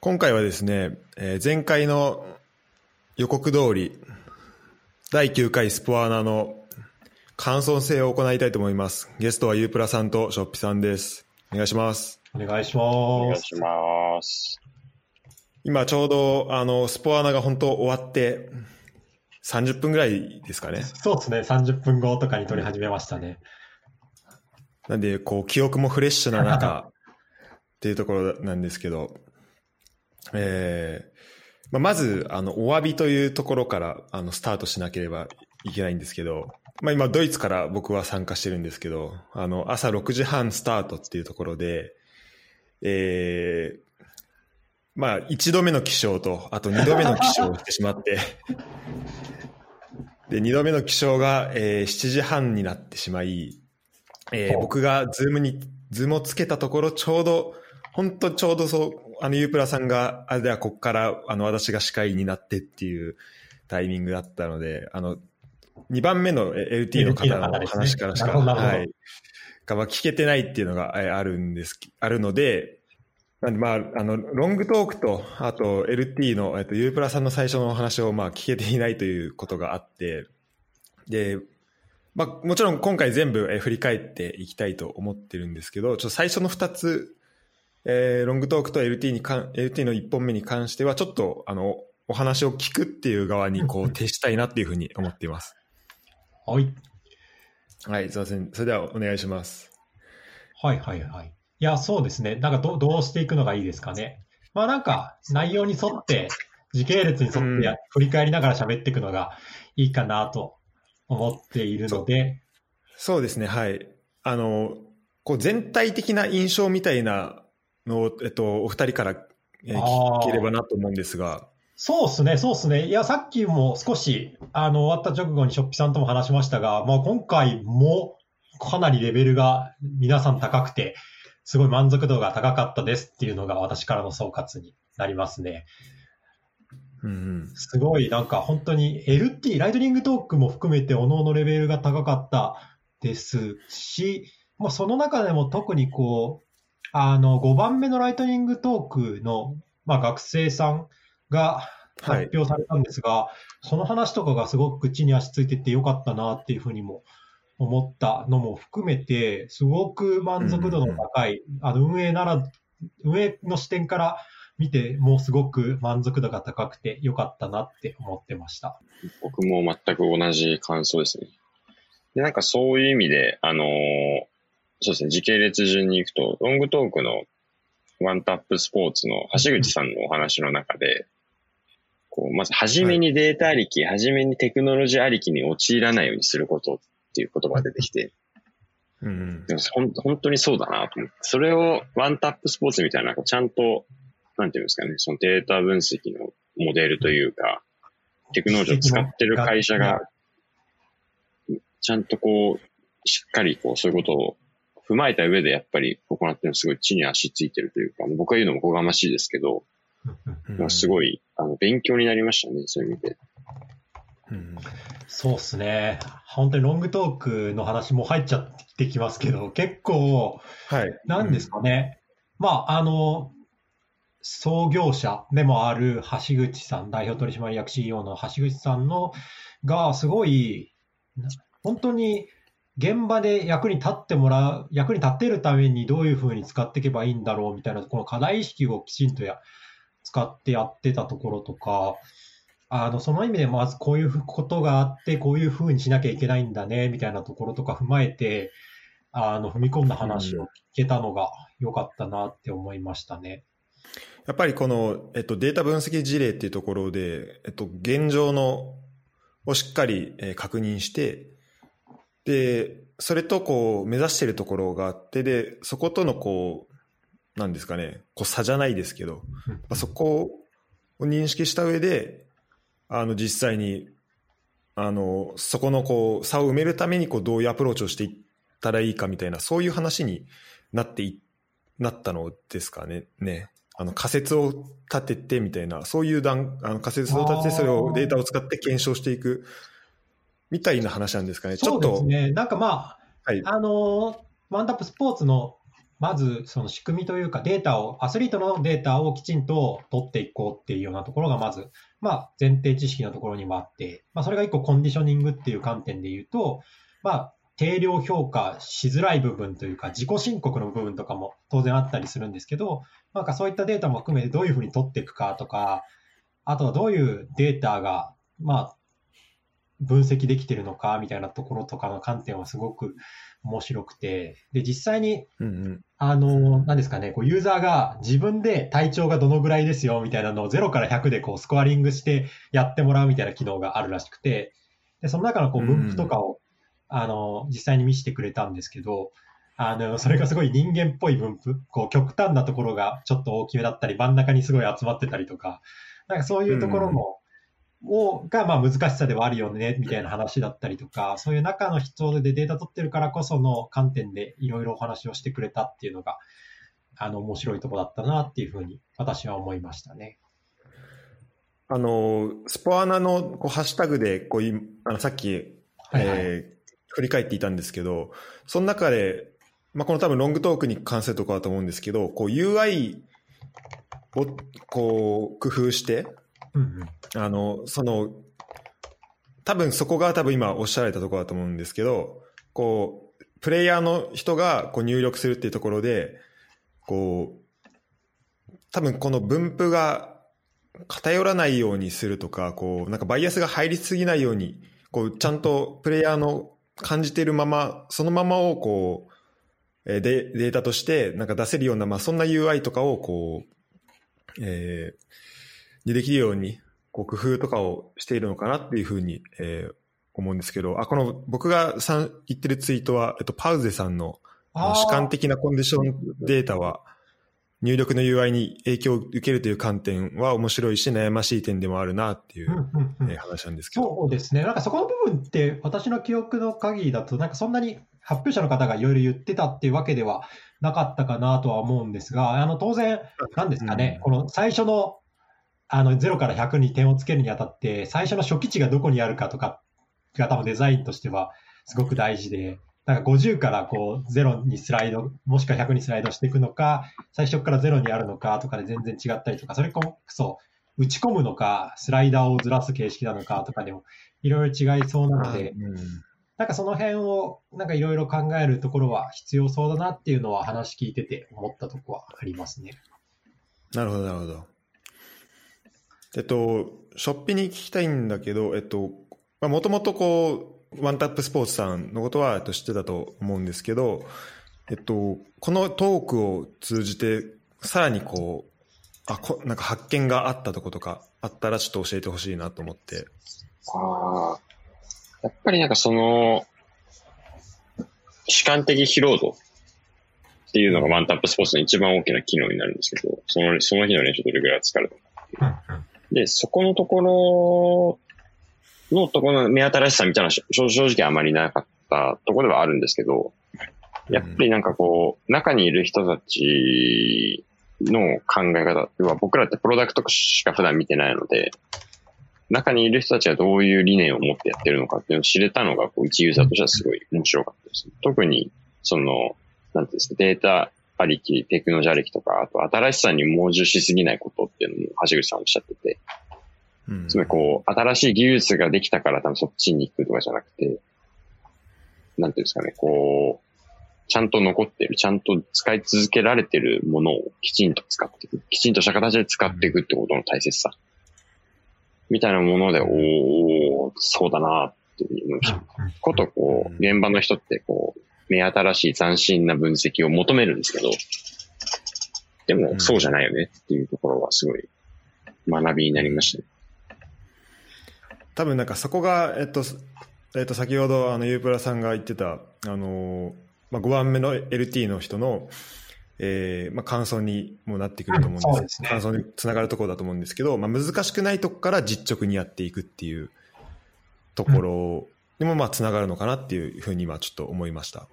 今回はですね、えー前回の予告通り、第9回スポアナの感想戦を行いたいと思います。ゲストはユープラさんとショッピさんです。お願いします。お願いします。お願いします。今ちょうど、あの、スポアナが本当終わって、30分ぐらいですかね。そうですね、30分後とかに撮り始めましたね。なんで、こう、記憶もフレッシュな中、っていうところなんですけど、えーまあ、まず、あの、お詫びというところから、あの、スタートしなければいけないんですけど、まあ、今、ドイツから僕は参加してるんですけど、あの、朝6時半スタートっていうところで、えーまあ、1度目の起床と、あと2度目の起床をしてしまって、で、2度目の起床が、えー7時半になってしまい、えー僕がズームに、ズームをつけたところ、ちょうど、本当ちょうどそう、あの、ユープラさんが、あれ、では、こっから、あの、私が司会になってっていうタイミングだったので、あの、2番目の LT の方の話からしか、なるほどなるほどはい。が、まあ、聞けてないっていうのがあるんです、あるので、なんで、まあ、あの、ロングトークと、あと、LT の、えっと、ユープラさんの最初のお話を、まあ、聞けていないということがあって、で、まあ、もちろん今回全部振り返っていきたいと思ってるんですけど、ちょっと最初の2つ、えーロングトークと LT にかん、LT の1本目に関しては、ちょっと、あの、お話を聞くっていう側に、こう、徹したいなっていうふうに思っています。はい。はい、すいません。それではお願いします。はいはいはい。いや、そうですね。なんかどどうしていくのがいいですかね。まあなんか、内容に沿って、時系列に沿って振り返りながら喋っていくのがいいかなと思っているので、そうですね、はい。あの、こう、全体的な印象みたいなのを、えっと、お二人から、え聞ければなと思うんですが、そうですね、そうですね。いや、さっきも少し、あの、終わった直後にショッピさんとも話しましたが、まあ今回もかなりレベルが皆さん高くて、すごい満足度が高かったですっていうのが私からの総括になりますね。うんうん、すごいなんか本当に LT、ライトニングトークも含めて各々レベルが高かったですし、まあその中でも特にこう、あの、5番目のライトニングトークの、まあ学生さんが発表されたんですが、その話とかがすごく地に足ついててよかったなっていうふうにも思ったのも含めて、すごく満足度の高い、あの運営なら、運営の視点から見て、もうすごく満足度が高くてよかったなって思ってました。僕も全く同じ感想ですね。で、なんかそういう意味で、あのーそうですね、時系列順に行くと、ロングトークのワンタップスポーツの橋口さんのお話の中で、こう、まず、初めにデータありき、初めにテクノロジーありきに陥らないようにすることっていう言葉が出てきて、うんうん。でもほん本当にそうだなと思って。それをワンタップスポーツみたいな、ちゃんと、なんていうんですかね、そのデータ分析のモデルというか、テクノロジーを使ってる会社が、ちゃんとこう、しっかりこう、そういうことを踏まえた上でやっぱり行ってるのすごい地に足ついてるというか、僕が言うのもおこがましいですけど、うんすごい、あの、勉強になりましたね、そういう意味で。うんそうですね。本当にロングトークの話も入っちゃってきますけど、結構、はい。なんですかね。まあ、あの、創業者でもある橋口さん、代表取締役 CEO の橋口さんの、が、すごい、な本当に現場で役に立ってもらう、役に立てるためにどういうふうに使っていけばいいんだろうみたいな、この課題意識をきちんとや使ってやってたところとか、あの、その意味でまずこういうことがあって、こういうふうにしなきゃいけないんだね、みたいなところとか踏まえて、あの、踏み込んだ話を聞けたのが良かったなって思いましたね。やっぱりこの、えっと、データ分析事例っていうところで、えっと、現状のをしっかり、確認して、で、それとこう、目指しているところがあって、で、そことのこう、なんですかね、こう差じゃないですけど、まあ、そこを認識した上で、あの、実際に、あの、そこのこう、差を埋めるためにこう、どういうアプローチをしていったらいいかみたいな、そういう話になってい、なったのですかね、ね。あの仮説を立ててみたいな、そういう段、あの仮説を立てて、それをデータを使って検証していくみたいな話なんですかね。ちょっと、そうですね。なんかまあ、はい。あのーワンタップスポーツのまずその仕組みというかデータを、アスリートのデータをきちんと取っていこうっていうようなところがまず、まあ前提知識のところにもあって、まあそれが一個コンディショニングっていう観点で言うと、まあ定量評価しづらい部分というか自己申告の部分とかも当然あったりするんですけど、なんかそういったデータも含めてどういうふうに取っていくかとか、あとはどういうデータが、まあ分析できてるのかみたいなところとかの観点はすごく面白くて、で、実際に、うんうん、あの、何ですかね、こうユーザーが自分で体調がどのぐらいですよみたいなのを0から100でこうスコアリングしてやってもらうみたいな機能があるらしくて、で、その中のこう分布とかを、うん、あの、実際に見せてくれたんですけど、あの、それがすごい人間っぽい分布、こう極端なところがちょっと大きめだったり、真ん中にすごい集まってたりとか、なんかそういうところも、をがまあ難しさではあるよねみたいな話だったりとか、そういう中の人でデータ取ってるからこその観点でいろいろお話をしてくれたっていうのが、あの面白いとこだったなっていうふうに私は思いましたね。あの、スポアナのこうハッシュタグでこうあのさっき、はいはい、えー、振り返っていたんですけど、その中で、まあ、この多分ロングトークに関するところだと思うんですけど、こう UI をこう工夫して、あの、その、多分そこが多分今おっしゃられたところだと思うんですけど、こう、プレイヤーの人がこう入力するっていうところで、こう、多分この分布が偏らないようにするとか、こう、なんかバイアスが入りすぎないように、こう、ちゃんとプレイヤーの感じているまま、そのままをこう、デデータとしてなんか出せるような、まあそんな UI とかをこう、えー、にできるように、こう工夫とかをしているのかなっていうふうに、えー、思うんですけど、あ、この僕がさん言ってるツイートは、えっと、パウゼさんの主観的なコンディションデータは、入力の UI に影響を受けるという観点は面白いし悩ましい点でもあるなっていう、話なんですけど。そうですね。なんかそこの部分って私の記憶の限りだとなんかそんなに発表者の方がいろいろ言ってたっていうわけではなかったかなとは思うんですが、あの当然、なんですかね、うん、この最初のあの、0から100に点をつけるにあたって、最初の初期値がどこにあるかとかが多分デザインとしてはすごく大事で、なんか50からこう0にスライド、もしくは100にスライドしていくのか、最初から0にあるのかとかで全然違ったりとか、それこそ打ち込むのか、スライダーをずらす形式なのかとかでもいろいろ違いそうなので、うん、なんかその辺をなんかいろいろ考えるところは必要そうだなっていうのは話聞いてて思ったところはありますね。なるほど、なるほど。えっと、ショッピに聞きたいんだけど、えっと、もともとこう、ワンタップスポーツさんのことは知ってたと思うんですけど、えっと、このトークを通じて、さらにこう、あ、こなんか発見があったとことかあったらちょっと教えてほしいなと思って。ああ、やっぱりなんかその、主観的疲労度っていうのがワンタップスポーツの一番大きな機能になるんですけど、そのその日の練習どれぐらい疲れたかっていう。で、そこのところのところの目新しさみたいな正直あまりなかったところではあるんですけど、やっぱりなんかこう、中にいる人たちの考え方は僕らってプロダクトしか普段見てないので、中にいる人たちがどういう理念を持ってやってるのかっていうのを知れたのが、こう、一ユーザーとしてはすごい面白かったです。特に、その、なんていうんですか、データありき、テクノジャ歴とか、あと新しさに盲従しすぎないことっていうのも橋口さんおっしゃってて、うん、つまりこう、新しい技術ができたから多分そっちに行くとかじゃなくて、なんていうんですかね、こう、ちゃんと残ってる、ちゃんと使い続けられてるものをきちんと使っていく、きちんとした形で使っていくってことの大切さ。みたいなもので、おー、そうだなっていうふうに思いました。こと、こう、現場の人ってこう、目新しい斬新な分析を求めるんですけど、でもそうじゃないよねっていうところはすごい学びになりましたね。多分なんかそこが、えっと、えっと、先ほどあのユープラさんが言ってた、あのまあ、5番目の LT の人の、えーまあ、感想にもなってくると思うんです,、ね、感想につながるところだと思うんですけど、まあ、難しくないとこから実直にやっていくっていうところにもまあつながるのかなっていうふうに今ちょっと思いました。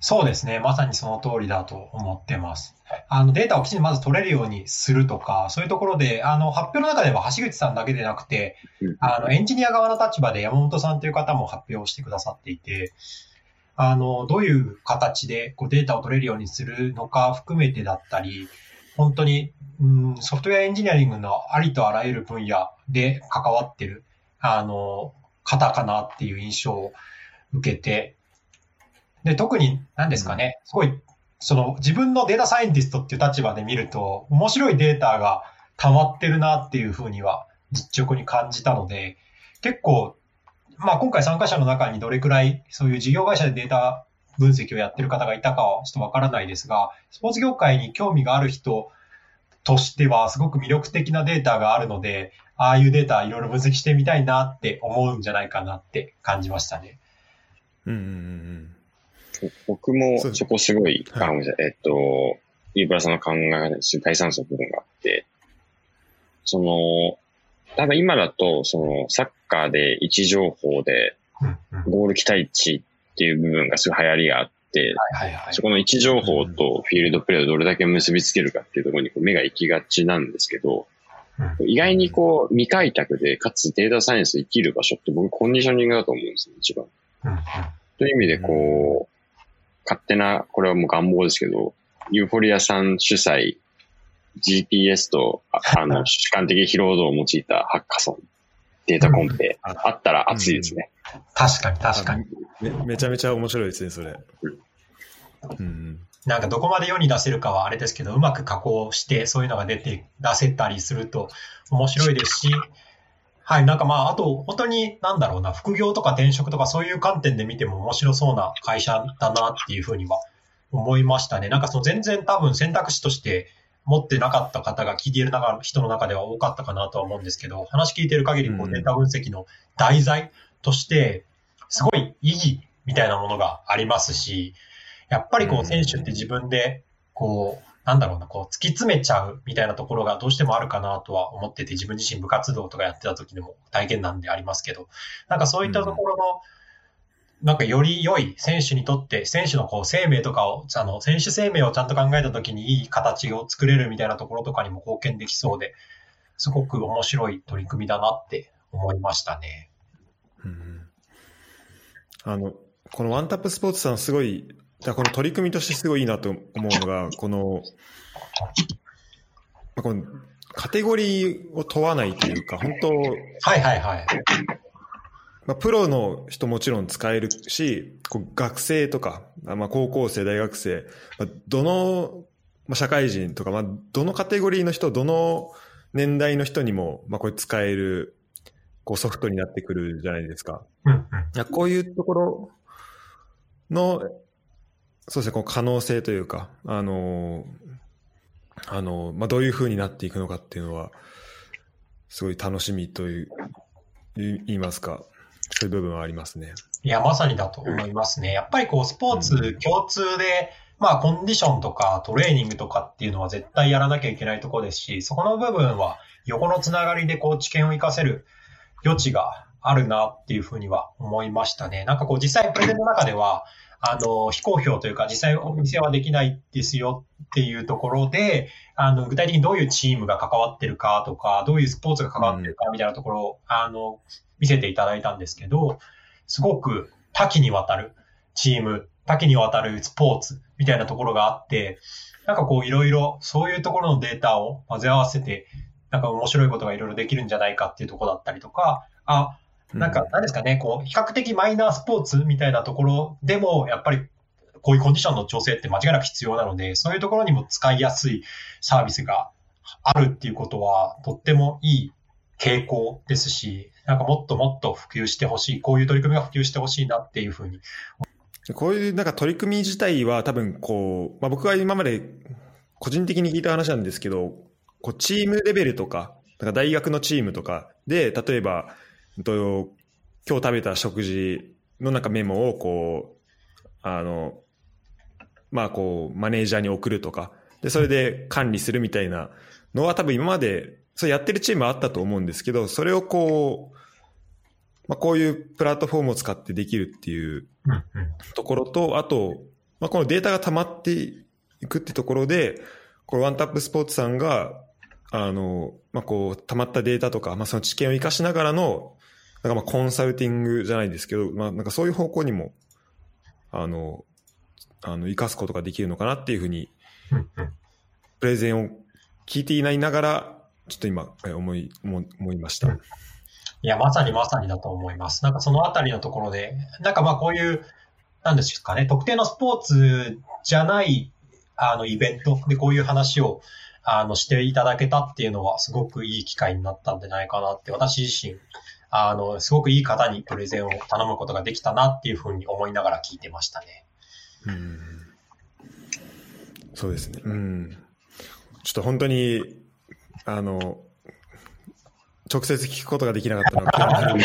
そうですね。まさにその通りだと思ってます。あのデータをきちんとまず取れるようにするとか、そういうところで、あの発表の中では橋口さんだけでなくて、あのエンジニア側の立場で山本さんという方も発表してくださっていて、あの、どういう形でこうデータを取れるようにするのか含めてだったり、本当に、うん、ソフトウェアエンジニアリングのありとあらゆる分野で関わってる、あの、方かなっていう印象を受けて、で、特に何ですかね、すごい、その自分のデータサイエンティストっていう立場で見ると、面白いデータが溜まってるなっていうふうには実直に感じたので、結構、まあ今回参加者の中にどれくらいそういう事業会社でデータ分析をやってる方がいたかはちょっとわからないですが、スポーツ業界に興味がある人としてはすごく魅力的なデータがあるので、ああいうデータいろいろ分析してみたいなって思うんじゃないかなって感じましたね。うんうんうん僕もそこす。ごい、あ、ごめんなさい、えっと、ユーブラさんの考え方です第三層部分があって、その、多分今だと、その、サッカーで位置情報で、ゴール期待値っていう部分がすごい流行りがあって、そこの位置情報とフィールドプレイをどれだけ結びつけるかっていうところに目が行きがちなんですけど、意外にこう未開拓で、かつデータサイエンス生きる場所って僕コンディショニングだと思うんですよ、一番。という意味でこう、勝手な、これはもう願望ですけど、ユーフォリアさん主催、GPS と、あの、主観的疲労度を用いたハッカソン、データコンペ、あったら熱いですね。確かに、確かにめ。めちゃめちゃ面白いですね、それ。うん、なんかどこまで世に出せるかはあれですけど、うまく加工して、そういうのが出て、出せたりすると面白いですし、はい、なんかまあ、あと、本当に、なんだろうな、副業とか転職とかそういう観点で見ても面白そうな会社だなっていうふうには思いましたね。なんかその全然多分選択肢として持ってなかった方が聞いている中人の中では多かったかなとは思うんですけど、話聞いてる限りこうデータ分析の題材として、すごい意義みたいなものがありますし、やっぱりこう選手って自分で、こう、なんだろうな、こう突き詰めちゃうみたいなところがどうしてもあるかなとは思ってて、自分自身部活動とかやってた時でも体験談でありますけど、なんかそういったところの、なんかより良い選手にとって、選手のこう生命とかを、あの、選手生命をちゃんと考えたときにいい形を作れるみたいなところとかにも貢献できそうで、すごく面白い取り組みだなって思いましたね。うん、あの、このワンタップスポーツさんすごい、この取り組みとしてすごいいいなと思うのが、この、このカテゴリーを問わないというか、本当、はいはいはい。まあ、プロの人もちろん使えるし、こう学生とか、まあ、高校生、大学生、まあ、どの、まあ、社会人とか、まあ、どのカテゴリーの人、どの年代の人にも、まあ、これ使える、こうソフトになってくるじゃないですか。うんうん、いやこういうところの、そうですね、こう可能性というか、あの、あの、まあ、どういうふうになっていくのかっていうのは、すごい楽しみという、言いますか、そういう部分はありますね。いや、まさにだと思いますね。やっぱりこう、スポーツ共通で、まあ、コンディションとかトレーニングとかっていうのは絶対やらなきゃいけないところですし、そこの部分は横のつながりでこう、知見を活かせる余地があるなっていうふうには思いましたね。なんかこう、実際プレゼンの中では、あの、非公表というか、実際お店はできないですよっていうところで、あの、具体的にどういうチームが関わってるかとか、どういうスポーツが関わってるかみたいなところを、あの、見せていただいたんですけど、すごく多岐にわたるチーム、多岐にわたるスポーツみたいなところがあって、なんかこういろいろそういうところのデータを混ぜ合わせて、なんか面白いことがいろいろできるんじゃないかっていうところだったりとか、あ、なんか何ですかね、こう比較的マイナースポーツみたいなところでも、やっぱりこういうコンディションの調整って間違いなく必要なので、そういうところにも使いやすいサービスがあるっていうことは、とってもいい傾向ですし、なんかもっともっと普及してほしい、こういう取り組みが普及してほしいなっていうふうに。こういうなんか取り組み自体は多分こう、まあ、僕が今まで個人的に聞いた話なんですけど、こうチームレベルとか、なんか大学のチームとかで、例えば、と今日食べた食事のなんかメモをこう、あの、まあこう、マネージャーに送るとか、で、それで管理するみたいなのは多分今までそうやってるチームはあったと思うんですけど、それをこう、まあ、こういうプラットフォームを使ってできるっていうところと、あと、まあ、このデータが溜まっていくってところで、これワンタップスポーツさんが、あの、まあ、こう、溜まったデータとか、まあ、その知見を活かしながらの、なんかまあコンサルティングじゃないですけど、まあ、なんかそういう方向にも、あの、あの、生かすことができるのかなっていうふうに、プレゼンを聞いていないながら、ちょっと今、思い、思いました。いや、まさにまさにだと思います。なんかそのあたりのところで、なんかまあこういう、なんですかね、特定のスポーツじゃない、あの、イベントでこういう話を、あの、していただけたっていうのは、すごくいい機会になったんじゃないかなって、私自身、あの、すごくいい方にプレゼンを頼むことができたなっていうふうに思いながら聞いてましたね。うんそうですね。うん。ちょっと本当に、あの、直接聞くことができなかったのは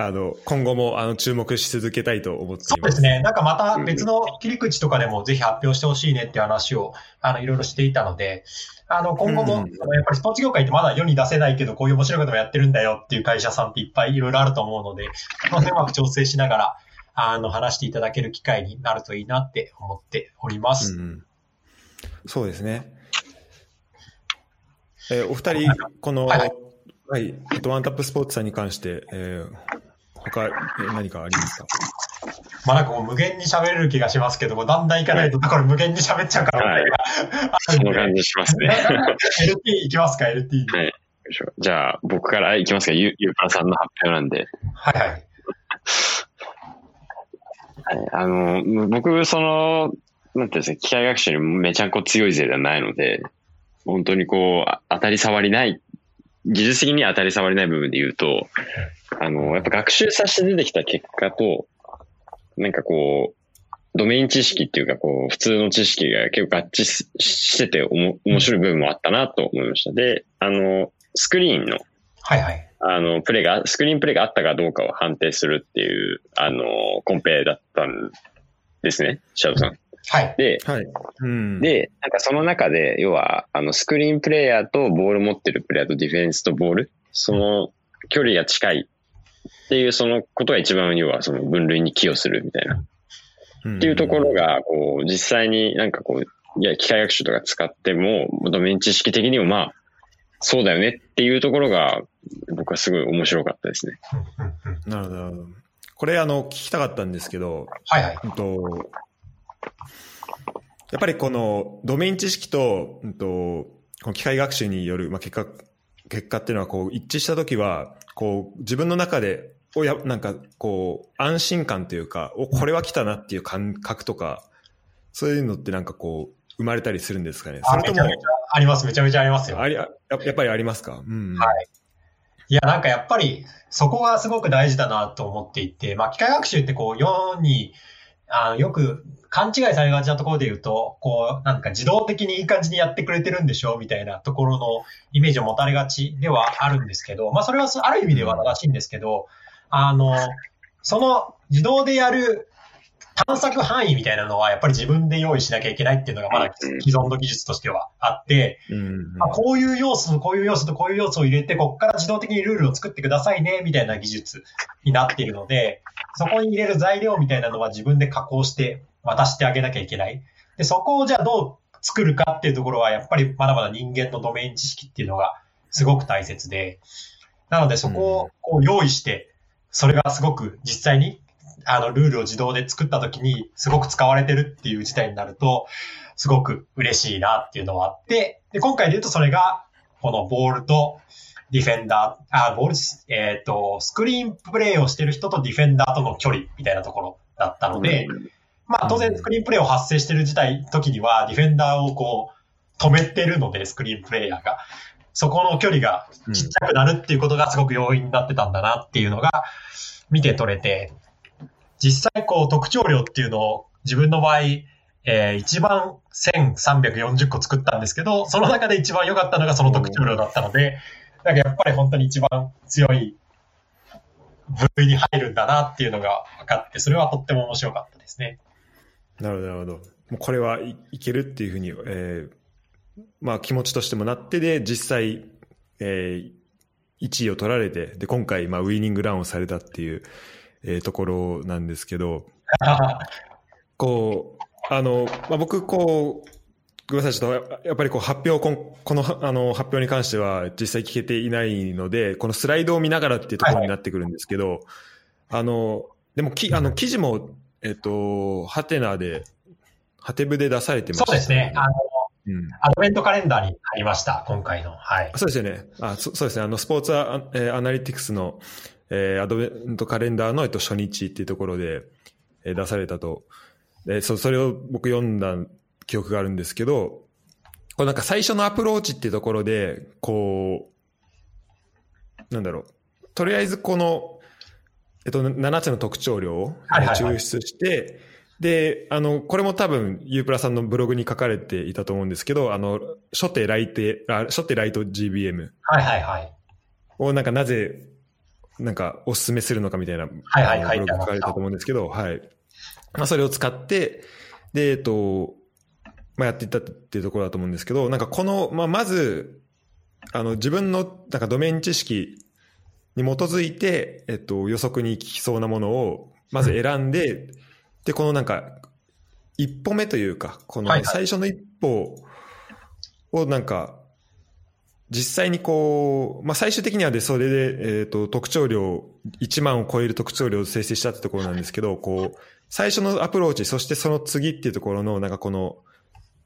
あの、今後もあの注目し続けたいと思っています。そうですね。なんかまた別の切り口とかでもぜひ発表してほしいねっていう話を、あの、いろいろしていたので、あの、今後も、やっぱりスポーツ業界ってまだ世に出せないけど、こういう面白いこともやってるんだよっていう会社さんっていっぱいいろいろあると思うので、その辺うまく調整しながら、あの、話していただける機会になるといいなって思っております。うんうんそうですね。えーお二人、この、ははいい、えっと、ワンタップスポーツさんに関して、えー他、えー何かありますか？まあなんかもう無限に喋れる気がしますけども、だんだんいかないと、これ無限に喋っちゃうから、はいその感じしますね。LT いきますか、LT に。はい。じゃあ、僕からいきますか。ゆ、ゆうかさんの発表なんで。はいはい。はい。あの、僕、その、なんていうんですか、機械学習にめちゃんこ強い勢ではないので、本当にこう、あ当たり障りない、技術的には当たり障りない部分で言うと、あの、やっぱ学習させて出てきた結果と、なんかこう、ドメイン知識っていうか、こう、普通の知識が結構合致ししてておも面白い部分もあったなと思いました。で、あの、スクリーンの、はいはい。あの、プレイが、スクリーンプレイがあったかどうかを判定するっていう、あの、コンペだったんですね、シャドウさん。はい。で、はい。うん、で、なんかその中で、要は、あの、スクリーンプレイヤーとボール持ってるプレイヤーとディフェンスとボール、その距離が近いっていう、そのことが一番、要は、その分類に寄与するみたいな。っていうところが、こう、実際になんかこう、いや、機械学習とか使っても、ドメイン知識的にもまあ、そうだよねっていうところが、僕はすごい面白かったですね。うんうんうんなるほど。これ、あの、聞きたかったんですけど、はいはい。うんと、やっぱりこのドメイン知識と、うんと、この機械学習による、まあ、結果、結果っていうのはこう一致したときは、こう自分の中で、おや、なんかこう安心感というか、お、これは来たなっていう感覚とか、そういうのってなんかこう生まれたりするんですかね？そあれともあります、めちゃめちゃありますよ。あり、ややっぱりありますか？うん。はいいや、なんかやっぱり、そこがすごく大事だなと思っていて、まあ、機械学習ってこう、世に、あの、よく勘違いされがちなところで言うと、こう、なんか自動的にいい感じにやってくれてるんでしょみたいなところのイメージを持たれがちではあるんですけど、まあ、それはある意味では正しいんですけど、あの、その自動でやる探索範囲みたいなのは、やっぱり自分で用意しなきゃいけないっていうのがまだ既存の技術としてはあって、うん。まあ、こういう要素とこういう要素とこういう要素を入れて、ここから自動的にルールを作ってくださいね、みたいな技術になっているので、そこに入れる材料みたいなのは自分で加工して渡してあげなきゃいけない。で、そこをじゃあどう作るかっていうところは、やっぱりまだまだ人間のドメイン知識っていうのがすごく大切で、なのでそこをこう用意して、それがすごく実際にあの、ルールを自動で作った時にすごく使われてるっていう事態になると、すごく嬉しいなっていうのはあって、で、今回で言うとそれが、このボールとディフェンダー、あ、ボール、えっ、と、スクリーンプレイをしてる人とディフェンダーとの距離みたいなところだったので、まあ当然スクリーンプレイを発生してる事態、時にはディフェンダーをこう止めてるので、スクリーンプレイヤーが。そこの距離がちっちゃくなるっていうことがすごく要因になってたんだなっていうのが見て取れて、実際こう特徴量っていうのを自分の場合、えー、一番1340個作ったんですけど、その中で一番良かったのがその特徴量だったので、なんかやっぱり本当に一番強い部類に入るんだなっていうのが分かって、それはとっても面白かったですね。なるほど、なるほど。もうこれはい、いけるっていうふうに、えー、まあ気持ちとしてもなってで、実際、えー、1位を取られて、で、今回、まあウイニングランをされたっていう、えー、ところなんですけど、こう、あの、まあ僕、こう、ごめんなさい、ちょっと、やっぱりこう発表、この、あの発表に関しては実際聞けていないので、このスライドを見ながらっていうところになってくるんですけど、はい、あの、でもき、あの、記事も、えっ、と、ハテナで、ハテブで出されてました、そうですね。あの、うん。アドベントカレンダーにありました、今回の。はい。そうですよね。あそそうですね。あの、スポーツア,、えーアナリティクスの、えーアドベントカレンダーの、えっと、初日っていうところで、えー出されたと。でそそれを僕読んだ記憶があるんですけど、こうなんか最初のアプローチっていうところで、こう、なんだろう。とりあえずこの、えっと、7つの特徴量をはいはいはい抽出して、で、あの、これも多分、ユープラさんのブログに書かれていたと思うんですけど、あの、初手ライテ、あ初手ライト GBM はいはいはい。をなんかなぜ、なんかおすすめするのかみたいな、はいはいあのブログ書かれてたと思うんですけど、はい。まあ、それを使って、で、えっと、まあ、やっていったっていうところだと思うんですけど、なんかこの、まあ、まず、あの、自分の、なんかドメイン知識に基づいて、えっと、予測に効きそうなものを、まず選んで、で、このなんか、一歩目というか、この最初の一歩をなんか、実際にこう、まあ、最終的にはで、それで、えっ、と、特徴量、1万を超える特徴量を生成したってところなんですけど、こう、最初のアプローチ、そしてその次っていうところの、なんかこの、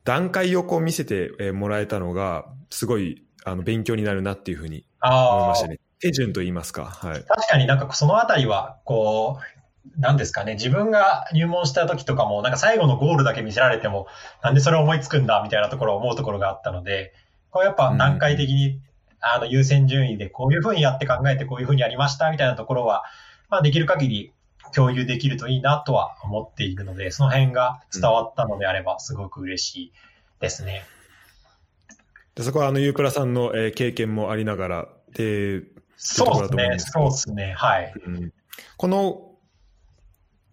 段階をこう見せてえーもらえたのが、すごい、あの、勉強になるなっていうふうに思いました、ね。手順と言いますか。はい。確かになんかそのあたりは、こう、なんですかね、自分が入門した時とかも、なんか最後のゴールだけ見せられても、なんでそれを思いつくんだみたいなところを思うところがあったので、こうやっぱ段階的に、あの優先順位でこういうふうにやって考えてこういうふうにやりましたみたいなところは、まあできる限り共有できるといいなとは思っているので、その辺が伝わったのであればすごく嬉しいですね。でそこはあの、ユープラさんの、えー経験もありながら、で、そうですね。そうですね、はい。うん。この、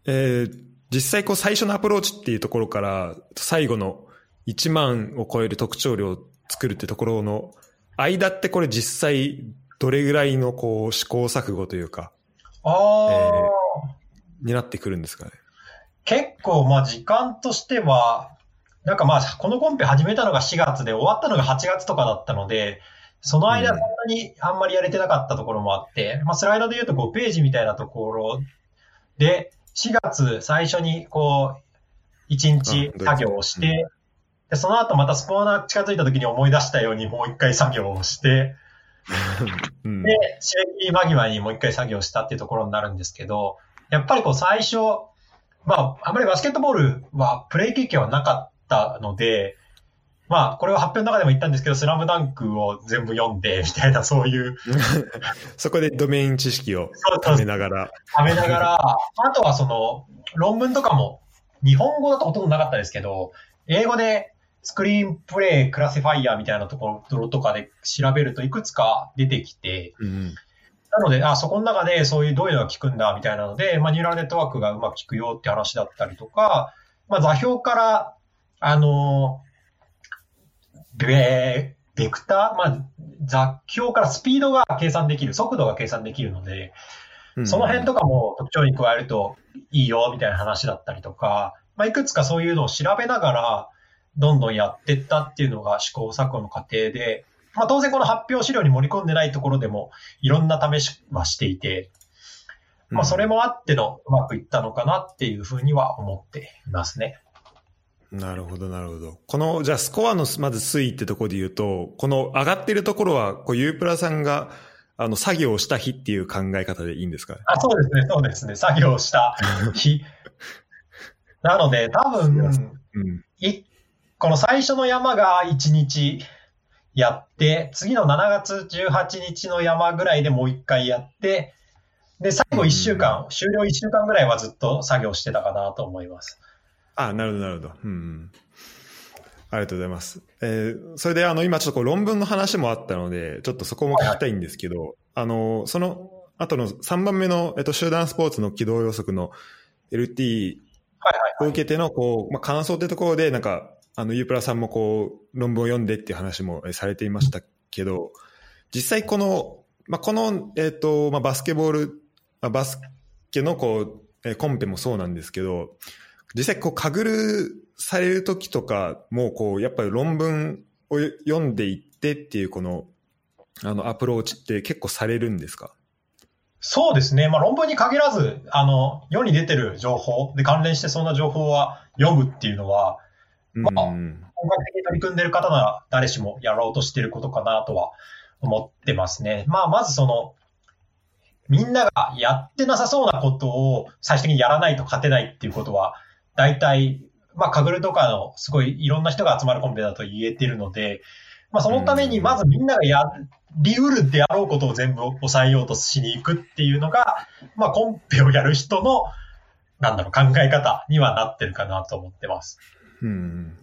えー実際こう最初のアプローチっていうところから最後の1万を超える特徴量を作るってところの間ってこれ実際どれぐらいのこう試行錯誤というか、ああ、えになってくるんですかね。結構、まあ時間としては、なんかまあ、このコンペ始めたのが4月で終わったのが8月とかだったので、その間うんそんなにあんまりやれてなかったところもあって、まあスライドで言うと5ページみたいなところで、4月最初にこう、1日あ作業をしうて、で、その後またスポーナー近づいた時に思い出したようにもう一回作業をして、うんで、締め切り間際にもう一回作業したっていうところになるんですけど、やっぱりこう最初、まあ、あまりバスケットボールはプレイ経験はなかったので、まあ、これは発表の中でも言ったんですけど、スラムダンクを全部読んで、みたいな、そういう、そこでドメイン知識をためながら。食べながら、あとはその、論文とかも、日本語だとほとんどなかったですけど、英語でスクリーンプレイクラシファイヤーみたいなところとかで調べるといくつか出てきて、うんなので、あ、そこの中でそういうどういうのが効くんだみたいなので、まあ、ニューラルネットワークがうまく効くよって話だったりとか、まあ、座標から、あの、ベ、ベクター、まあ、座標からスピードが計算できる、速度が計算できるので、うん。その辺とかも特徴に加えるといいよみたいな話だったりとか、まあ、いくつかそういうのを調べながら、どんどんやっていったっていうのが試行錯誤の過程で、まあ、当然この発表資料に盛り込んでないところでも、いろんな試しはしていて、まあ、それもあってのうまくいったのかなっていうふうには思っていますね。なるほど、なるほど。この、じゃあ、スコアのまず推移ってところで言うと、この上がってるところは、こう、ユープラさんが、あの、作業をした日っていう考え方でいいんですか？ね。あ、そうですね、そうですね。作業した日。なので、多分、うん。いこの最初の山が1日やって、次の7月18日の山ぐらいでもう1回やって、で、最後1週間、終了1週間ぐらいはずっと作業してたかなと思います。あ、なるほど、なるほど。うんうん。ありがとうございます。えーそれで、あの、今ちょっとこう論文の話もあったので、ちょっとそこも聞きたいんですけど、あの、その後の3番目の、えっと、集団スポーツの軌道予測の LT はいはい。を受けての、こう、まあ、感想ってところで、なんか、あの、ユープラさんもこう、論文を読んでっていう話もされていましたけど、実際この、まあ、この、えっ、と、まあ、バスケボール、まあ、バスケのこう、えコンペもそうなんですけど、実際こう、かぐるされるときとか、もこう、やっぱり論文を読んでいってっていうこの、あの、アプローチって結構されるんですか？そうですね。まあ論文に限らず、あの、世に出てる情報で関連してそんな情報は読むっていうのは、まあ、うん本格的に取り組んでる方なら誰しもやろうとしてることかなとは思ってますね。まあ、まずその、みんながやってなさそうなことを最終的にやらないと勝てないっていうことは、大体、まあ、カグルとかのすごいいろんな人が集まるコンペだと言えてるので、まあ、そのためにまずみんながやりうるであろうことを全部抑えようとしに行くっていうのが、まあ、コンペをやる人の、なんだろう、考え方にはなってるかなと思ってます。うん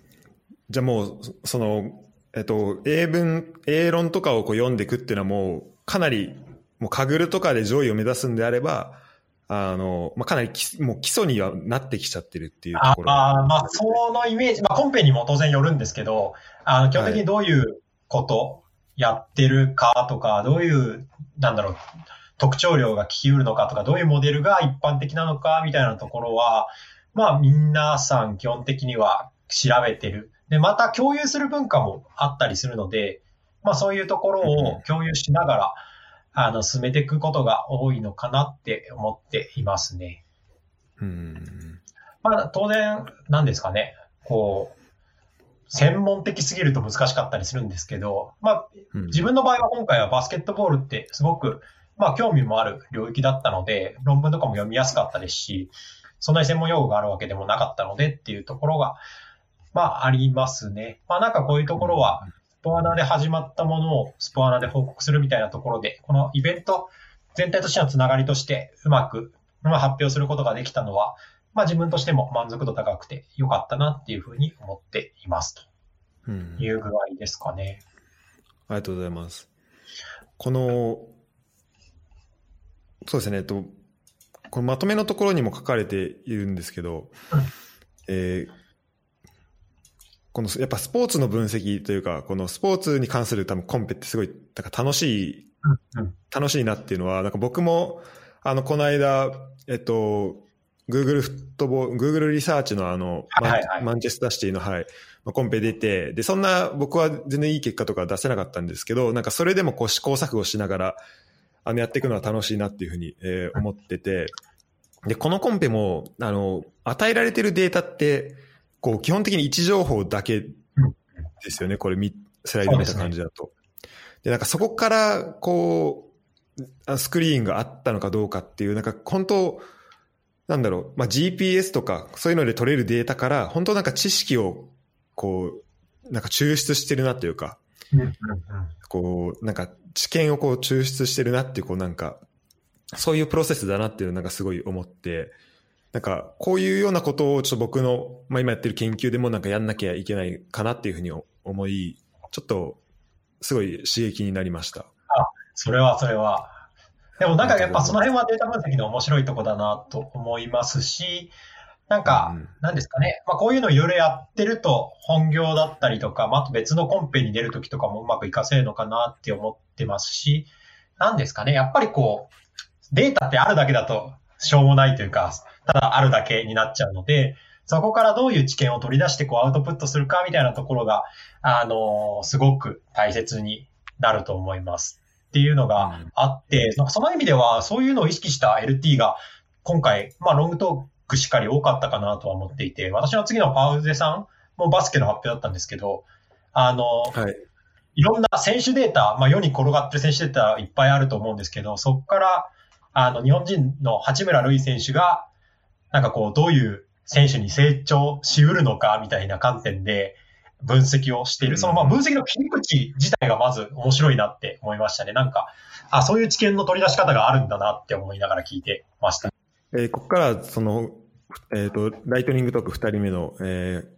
じゃあもう、そその、えっと、英文、英論とかをこう読んでいくっていうのはもう、かなり、もうカグルとかで上位を目指すんであれば、あの、まあ、かなりきもう基礎にはなってきちゃってるっていうとあころ。あーまあ、そのイメージ、まあ、コンペにも当然よるんですけど、あの、基本的にどういうことやってるかとか、どういう、なんだろう、特徴量が聞きうるのかとか、どういうモデルが一般的なのかみたいなところは、まあ、皆さん基本的には調べてる。で、また共有する文化もあったりするので、まあ、そういうところを共有しながら、あの、進めていくことが多いのかなって思っていますね。うんまあ、当然、なんですかね、こう、専門的すぎると難しかったりするんですけど、まあ、うん自分の場合は今回はバスケットボールってすごく、まあ、興味もある領域だったので、論文とかも読みやすかったですし、そんなに専門用語があるわけでもなかったのでっていうところが、まあ、ありますね。まあ、なんかこういうところは、スポアナで始まったものをスポアナで報告するみたいなところで、このイベント全体としてのつながりとしてうまく、まあ、発表することができたのは、まあ自分としても満足度高くて良かったなっていうふうに思っていますうんという具合ですかね。ありがとうございます。この、そうですね、えっと、このまとめのところにも書かれているんですけど、うんえーこのやっぱスポーツの分析というか、このスポーツに関する多分コンペってすごいなんか楽しい、うんうん。楽しいなっていうのは、なんか僕も、あの、この間、えっと、Google フットボール、Google リサーチのあの、マンはいはい。マンチェスターシティの、はい、まあコンペ出て、で、そんな僕は全然いい結果とか出せなかったんですけど、なんかそれでもこう試行錯誤しながら、あの、やっていくのは楽しいなっていうふうに、えー思ってて、で、このコンペも、あの、与えられてるデータって、こう、基本的に位置情報だけですよね、これみ、スライド見た感じだと。で、なんかそこから、こう、スクリーンがあったのかどうかっていう、なんか本当、なんだろう、まあ、GPS とか、そういうので取れるデータから、本当なんか知識を、こう、なんか抽出してるなというか、こう、なんか知見をこう抽出してるなっていう、こうなんか、そういうプロセスだなっていうのをなんかすごい思って、なんかこういうようなことをちょっと僕の、まあ今やってる研究でもなんかやんなきゃいけないかなっていうふうに思い、ちょっとすごい刺激になりました。それはそれは。でもなんかやっぱその辺はデータ分析の面白いとこだなと思いますし、なんかうん、なんですかね。まあこういうのいろいろやってると本業だったりとか、まああと別のコンペに出るときとかもうまく活かせるのかなって思ってますし、なんですかね。やっぱりこう、データってあるだけだとしょうもないというか、ただあるだけになっちゃうので、そこからどういう知見を取り出してこうアウトプットするかみたいなところが、あのすごく大切になると思います。っていうのがあって、なんかその意味ではそういうのを意識した LT が今回、まあロングトークしっかり多かったかなとは思っていて、私の次のパウゼさんもバスケの発表だったんですけど、あの、はい。いろんな選手データ、まあ世に転がってる選手データいっぱいあると思うんですけど、そこから、あの、日本人の八村塁選手が、なんかこう、どういう選手に成長しうるのかみたいな観点で分析をしている。そのまあ分析の切り口自体がまず面白いなって思いましたね。なんか、あ、そういう知見の取り出し方があるんだなって思いながら聞いてました。えーここからその、えっ、と、ライトニングトーク2人目の、えー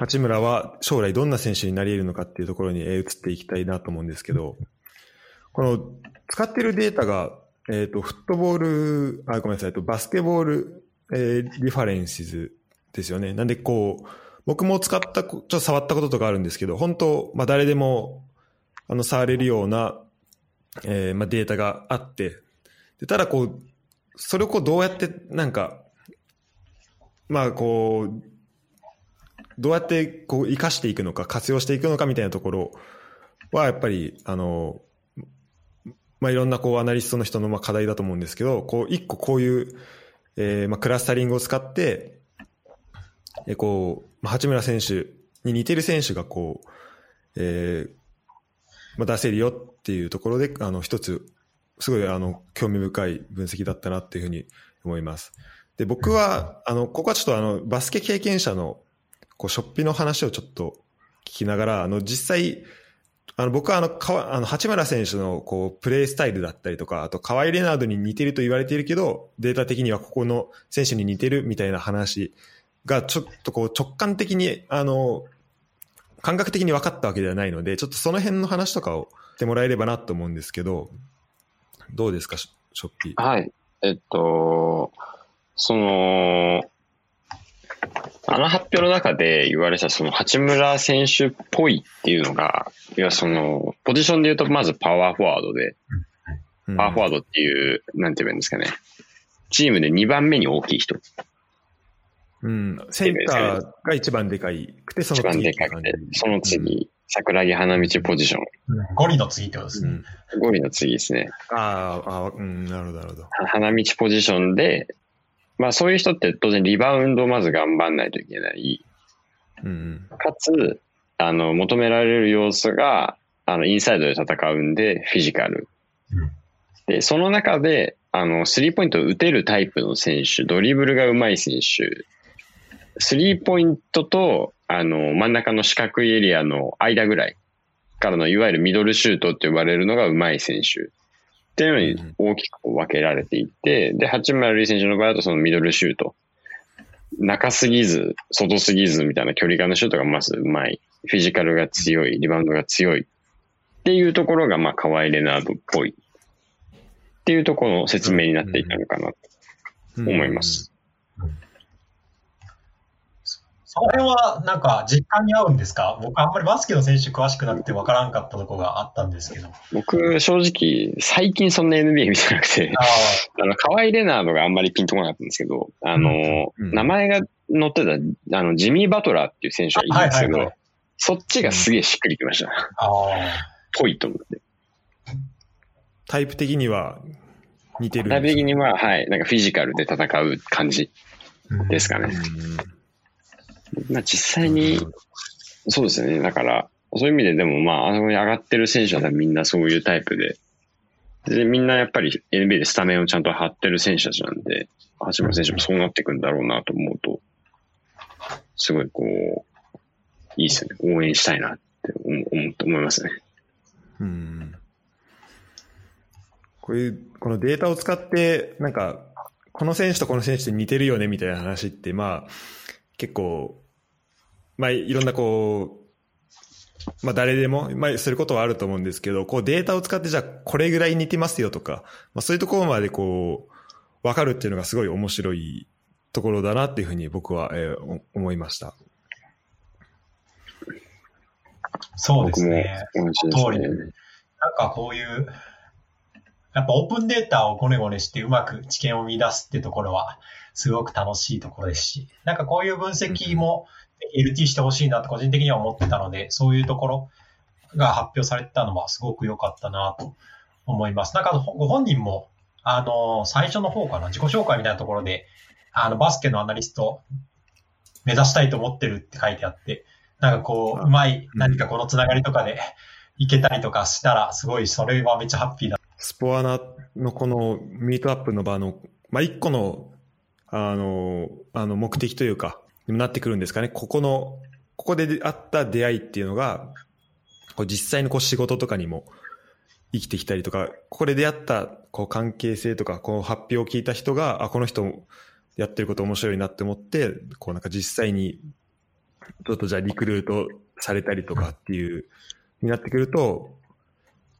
八村は将来どんな選手になり得るのかっていうところに、移っていきたいなと思うんですけど、この使ってるデータが、えっ、と、フットボール、あ、ごめんなさい、とバスケボール、えーリファレンシズですよね。なんでこう、僕も使った、ちょっと触ったこととかあるんですけど、本当、まあ誰でも、あの、触れるような、えーまあデータがあって、でただこう、それをこうどうやって、なんか、まあこう、どうやってこう活かしていくのか、活用していくのかみたいなところは、やっぱり、あの、まあ、いろんなこうアナリストの人のまあ課題だと思うんですけど、こう一個こういう、えーまあ、クラスタリングを使って、えー、こう、まあ、八村選手に似てる選手がこう、えーまあ、出せるよっていうところで、あの、一つ、すごいあの、興味深い分析だったなっていうふうに思います。で、僕は、あの、ここはちょっとあの、バスケ経験者の、こう、ショッピの話をちょっと聞きながら、あの、実際、あの、僕はあの、かあの、八村選手の、こう、プレイスタイルだったりとか、あと、河合レナードに似てると言われているけど、データ的にはここの選手に似てるみたいな話が、ちょっとこう、直感的に、あの、感覚的に分かったわけではないので、ちょっとその辺の話とかをしてもらえればなと思うんですけど、どうですか、ショッピー。はい。えっと、その、あの発表の中で言われたその八村選手っぽいっていうのが、いやその、ポジションで言うとまずパワーフォワードで、パワーフォワードっていう、なんて言うんですかね。チームで2番目に大きい人。うん。センターが一番でかいくて、その次。一番でかくて、その次、桜木花道ポジション。ゴリの次ってことですね。ゴリの次ですね。ああ、うん、なるほど、なるほど。花道ポジションで、まあそういう人って当然リバウンドをまず頑張んないといけない。うん、かつ、あの、求められる要素が、あの、インサイドで戦うんで、フィジカル。で、その中で、あの、スリーポイントを打てるタイプの選手、ドリブルが上手い選手、スリーポイントと、あの、真ん中の四角いエリアの間ぐらいからの、いわゆるミドルシュートって呼ばれるのが上手い選手。っていうのに大きく分けられていて、で、八村塁選手の場合だとそのミドルシュート。中すぎず、外すぎずみたいな距離感のシュートがまずうまい。フィジカルが強い、リバウンドが強い。っていうところが、まあ、河合レナードっぽい。っていうところの説明になっていたのかなと思います。その辺はなんか実感に合うんですか？僕あんまりバスケの選手詳しくなくて分からんかったところがあったんですけど。僕、正直、最近そんな NBA 見てなくて、あ の、河合レナードがあんまりピンとこなかったんですけど、あの、うん、名前が載ってた、あの、ジミー・バトラーっていう選手がいるんですけど、はいはいはい、そっちがすげえしっくりきました。ああ。ぽいと思って。タイプ的には似てるタイプ的には、はい、なんかフィジカルで戦う感じですかね。うんまあ実際に、そうですよね。だから、そういう意味ででもまあ、あの上がってる選手はみんなそういうタイプで、で、みんなやっぱり NBA でスタメンをちゃんと張ってる選手たちなんで、八村選手もそうなっていくんだろうなと思うと、すごいこう、いいですよね。応援したいなって思思思いますね。うん。こういう、このデータを使って、なんか、この選手とこの選手って似てるよねみたいな話って、まあ、結構、まあ、いろんなこう、まあ、誰でも、まあ、することはあると思うんですけど、こうデータを使って、じゃあ、これぐらい似てますよとか、まあ、そういうところまでこう、わかるっていうのがすごい面白いところだなっていうふうに僕は、えー、思いました。そうですね。通りで、なんかこういう、やっぱオープンデータをゴネゴネしてうまく知見を見出すってところは、すごく楽しいところですし、なんかこういう分析も LT してほしいなと個人的には思ってたので、そういうところが発表されてたのはすごく良かったなと思います。なんかご本人も、あの、最初の方かな、自己紹介みたいなところで、あの、バスケのアナリスト目指したいと思ってるって書いてあって、なんかこう、うまい、何かこのつながりとかでいけたりとかしたら、すごい、それはめっちゃハッピーだ。スポアナのこのミートアップの場の、まあ、一個のあの、あの目的というか、になってくるんですかね。ここの、ここであった出会いっていうのが、こう実際のこう仕事とかにも生きてきたりとか、ここで出会ったこう関係性とか、こう発表を聞いた人が、あ、この人やってること面白いなって思って、こうなんか実際に、ちょっとじゃあリクルートされたりとかっていう、になってくると、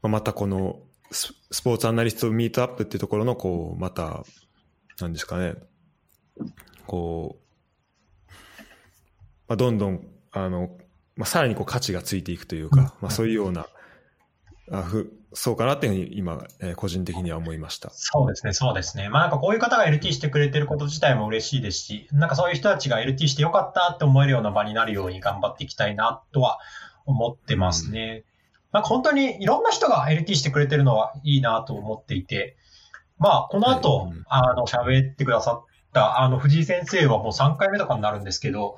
またこのスポーツアナリストミートアップっていうところの、こう、また、なんですかね、こう、まあ、どんどん、あの、まあ、さらにこう価値がついていくというか、まあ、そういうような、あふそうかなっていうふうに今、えー、個人的には思いました。そうですね、そうですね。まあなんかこういう方が LT してくれてること自体も嬉しいですし、なんかそういう人たちが LT してよかったって思えるような場になるように頑張っていきたいなとは思ってますね。なんか本当にいろんな人が LT してくれてるのはいいなと思っていて、まあ、この後、はいうん、あの、喋ってくださった、あの、藤井先生はもう3回目とかになるんですけど、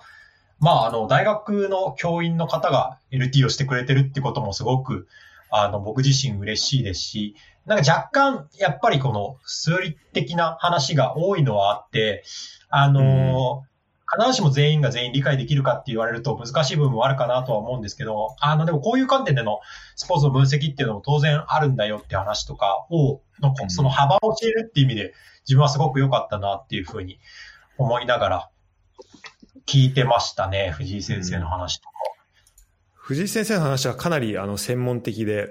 まあ、あの、大学の教員の方が LT をしてくれてるってこともすごく、あの、僕自身嬉しいですし、なんか若干、やっぱりこの数理的な話が多いのはあって、あの、必ずしも全員が全員理解できるかって言われると難しい部分もあるかなとは思うんですけど、あの、でもこういう観点でのスポーツの分析っていうのも当然あるんだよって話とかを、のその幅を教えるっていう意味で自分はすごく良かったなっていうふうに思いながら聞いてましたね、藤井先生の話とか。藤井先生の話はかなりあの専門的で。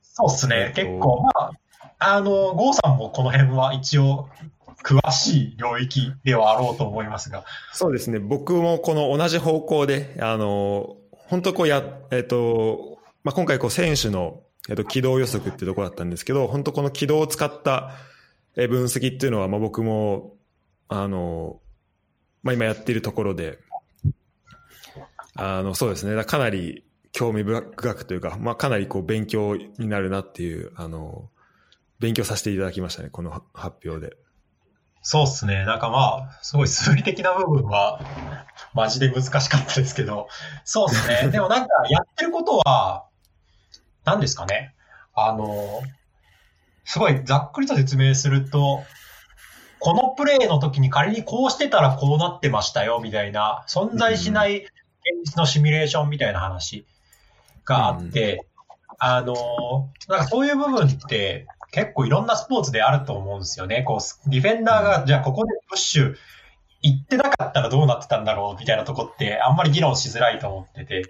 そうですね、結構、まあ、あの、郷さんもこの辺は一応詳しい領域ではあろうと思いますが。そうですね。僕もこの同じ方向で、あの、本当こうや、えっ、と、まあ、今回こう選手の、えっ、と、軌道予測っていうところだったんですけど、本当この軌道を使った分析っていうのは、まあ、僕も、あの、まあ、今やっているところで、あの、そうですね。かなり興味深くというか、まあ、かなりこう勉強になるなっていう、あの、勉強させていただきましたね、この発表で。そうっすね。なんかまあ、すごい数理的な部分は、マジで難しかったですけど、そうっすね。でもなんか、やってることは、何ですかね。あの、すごいざっくりと説明すると、このプレイの時に仮にこうしてたらこうなってましたよ、みたいな、存在しない現実のシミュレーションみたいな話があって、あの、なんかそういう部分って、結構いろんなスポーツであると思うんですよね。こう、ディフェンダーが、じゃあここでプッシュ行ってなかったらどうなってたんだろうみたいなとこってあんまり議論しづらいと思ってて、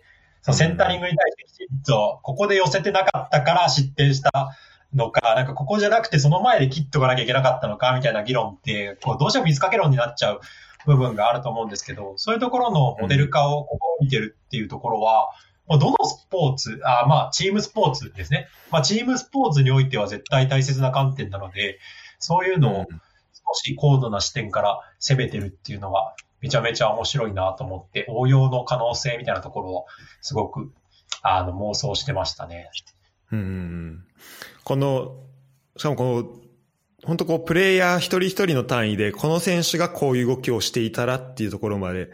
そのセンタリングに対してきちんと、ここで寄せてなかったから失点したのか、なんかここじゃなくてその前で切っとかなきゃいけなかったのかみたいな議論って、こうどうしても水かけ論になっちゃう部分があると思うんですけど、そういうところのモデル化をここを見てるっていうところは、どのスポーツ、あまあ、チームスポーツですね。まあ、チームスポーツにおいては絶対大切な観点なので、そういうのを少し高度な視点から攻めてるっていうのは、めちゃめちゃ面白いなと思って、応用の可能性みたいなところをすごくあの妄想してましたね。うん。この、しかもこの、本当こう、プレイヤー一人一人の単位で、この選手がこういう動きをしていたらっていうところまで、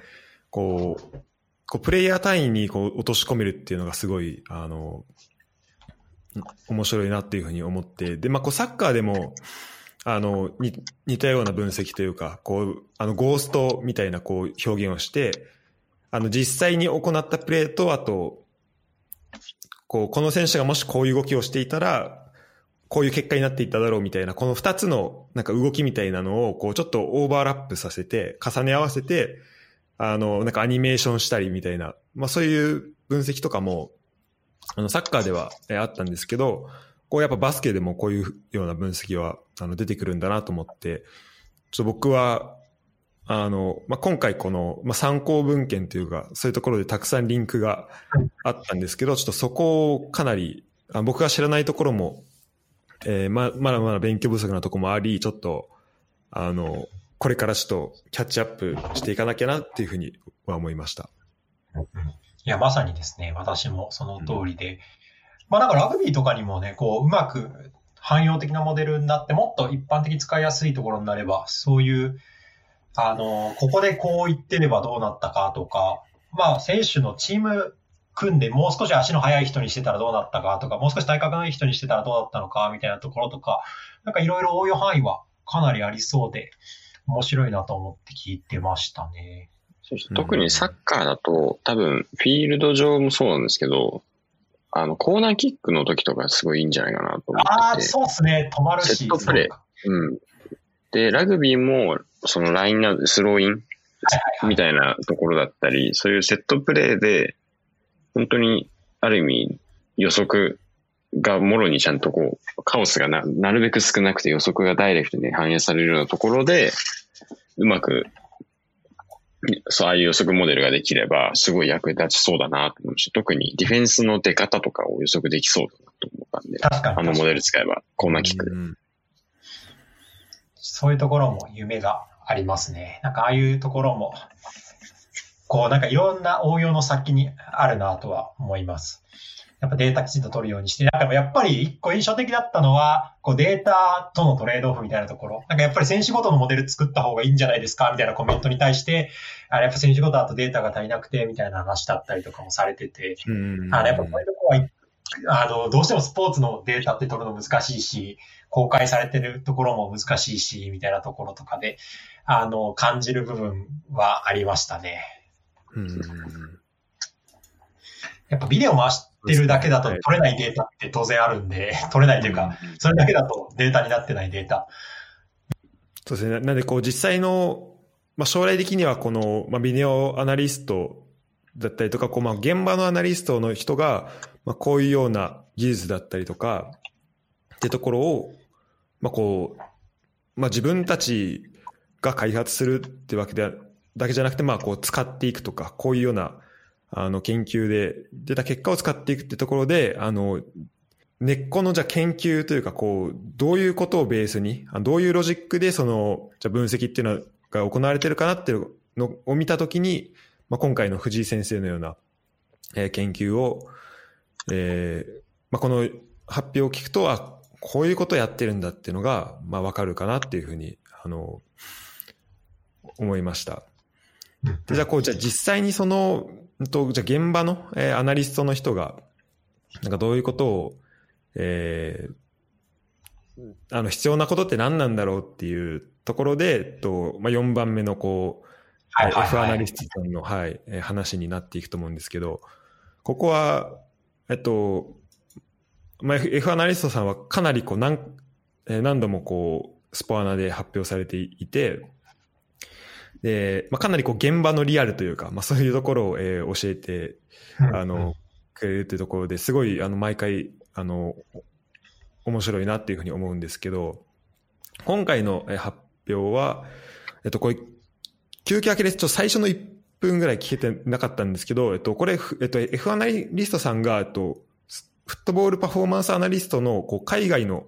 こう、こうプレイヤー単位にこう落とし込めるっていうのがすごい、あの、面白いなっていうふうに思って、で、まあ、こうサッカーでも、あの、似たような分析というか、こう、あの、ゴーストみたいなこう表現をして、あの、実際に行ったプレーと、あと、こう、この選手がもしこういう動きをしていたら、こういう結果になっていっただろうみたいな、この二つのなんか動きみたいなのを、こう、ちょっとオーバーラップさせて、重ね合わせて、あの、なんかアニメーションしたりみたいな、まあそういう分析とかも、あの、サッカーではあったんですけど、こうやっぱバスケでもこういうような分析はあの出てくるんだなと思って、ちょっと僕は、あの、まあ、今回この、まあ、参考文献というか、そういうところでたくさんリンクがあったんですけど、ちょっとそこをかなり、あ僕が知らないところも、えー、ま、まだまだ勉強不足なところもあり、ちょっと、あの、これからちょっとキャッチアップしていかなきゃなっていうふうには思いました。いや、まさにですね、私もその通りで、うん、まあなんかラグビーとかにもね、こう、うまく汎用的なモデルになって、もっと一般的に使いやすいところになれば、そういう、あの、ここでこう言ってればどうなったかとか、まあ選手のチーム組んでもう少し足の速い人にしてたらどうなったかとか、もう少し体格のいい人にしてたらどうだったのかみたいなところとか、なんかいろいろ応用範囲はかなりありそうで、面白いなと思って聞いてましたね。特にサッカーだと、多分、フィールド上もそうなんですけど、あの、コーナーキックの時とかすごいいいんじゃないかなと思ってああ、そうですね。止まるし。セットプレー。うん。で、ラグビーも、そのラインナスローイン？みたいなところだったり、そういうセットプレーで、本当に、ある意味、予測がもろにちゃんとこう、カオスがななるべく少なくて予測がダイレクトに反映されるようなところで、うまく、そう、ああいう予測モデルができれば、すごい役立ちそうだなと思うし、特にディフェンスの出方とかを予測できそうだなと思ったんで、あのモデル使えば、こんなキックで。そういうところも夢がありますね。なんかああいうところも、こうなんかいろんな応用の先にあるなとは思います。やっぱデータきちんと取るようにして、なんかやっぱり一個印象的だったのは、こうデータとのトレードオフみたいなところ。なんかやっぱり選手ごとのモデル作った方がいいんじゃないですかみたいなコメントに対して、あれやっぱ選手ごとだとデータが足りなくて、みたいな話だったりとかもされてて、あのやっぱこういうとこはあの、どうしてもスポーツのデータって取るの難しいし、公開されてるところも難しいし、みたいなところとかで、あの、感じる部分はありましたね。うん。やっぱビデオ回してるだけだと取れないデータって当然あるんで、取れないというか、それだけだとデータになってないデータ。そうですね。なんでこう実際の、まあ将来的にはこの、まあビデオアナリストだったりとか、こうまあ現場のアナリストの人が、まあ、こういうような技術だったりとか、ってところを、まあ、こう、まあ、自分たちが開発するってわけでだけじゃなくて、まあ、こう、使っていくとか、こういうような、あの、研究で出た結果を使っていくってところで、あの、根っこのじゃ研究というか、こう、どういうことをベースに、どういうロジックでその、じゃ分析っていうのが行われてるかなっていうのを見たときに、まあ、今回の藤井先生のような、えー、研究を、えー、まあ、この発表を聞くと、あ、こういうことをやってるんだっていうのが、まあ、わかるかなっていうふうに、あの、思いました。で、じゃあ、こう、じゃあ実際にその、と、じゃあ現場の、えー、アナリストの人が、なんかどういうことを、えー、あの、必要なことって何なんだろうっていうところで、えっと、まあ、4番目のこう、はいはいはい、F アナリストさんの、はい、話になっていくと思うんですけど、ここは、えっと、まあ、F アナリストさんはかなりこう何何度もこうスポアナで発表されていて、で、まあ、かなりこう現場のリアルというか、まあ、そういうところを、えー、教えて、あの、くれるというところですごい、あの、毎回、あの、面白いなっていうふうに思うんですけど、今回の発表は、えっと、これ、休憩明けです。ちょ最初の1分ぐらい聞けてなかったんですけど、えっと、これ、えっと、F アナリストさんが、えっと、フットボールパフォーマンスアナリストの、こう、海外の、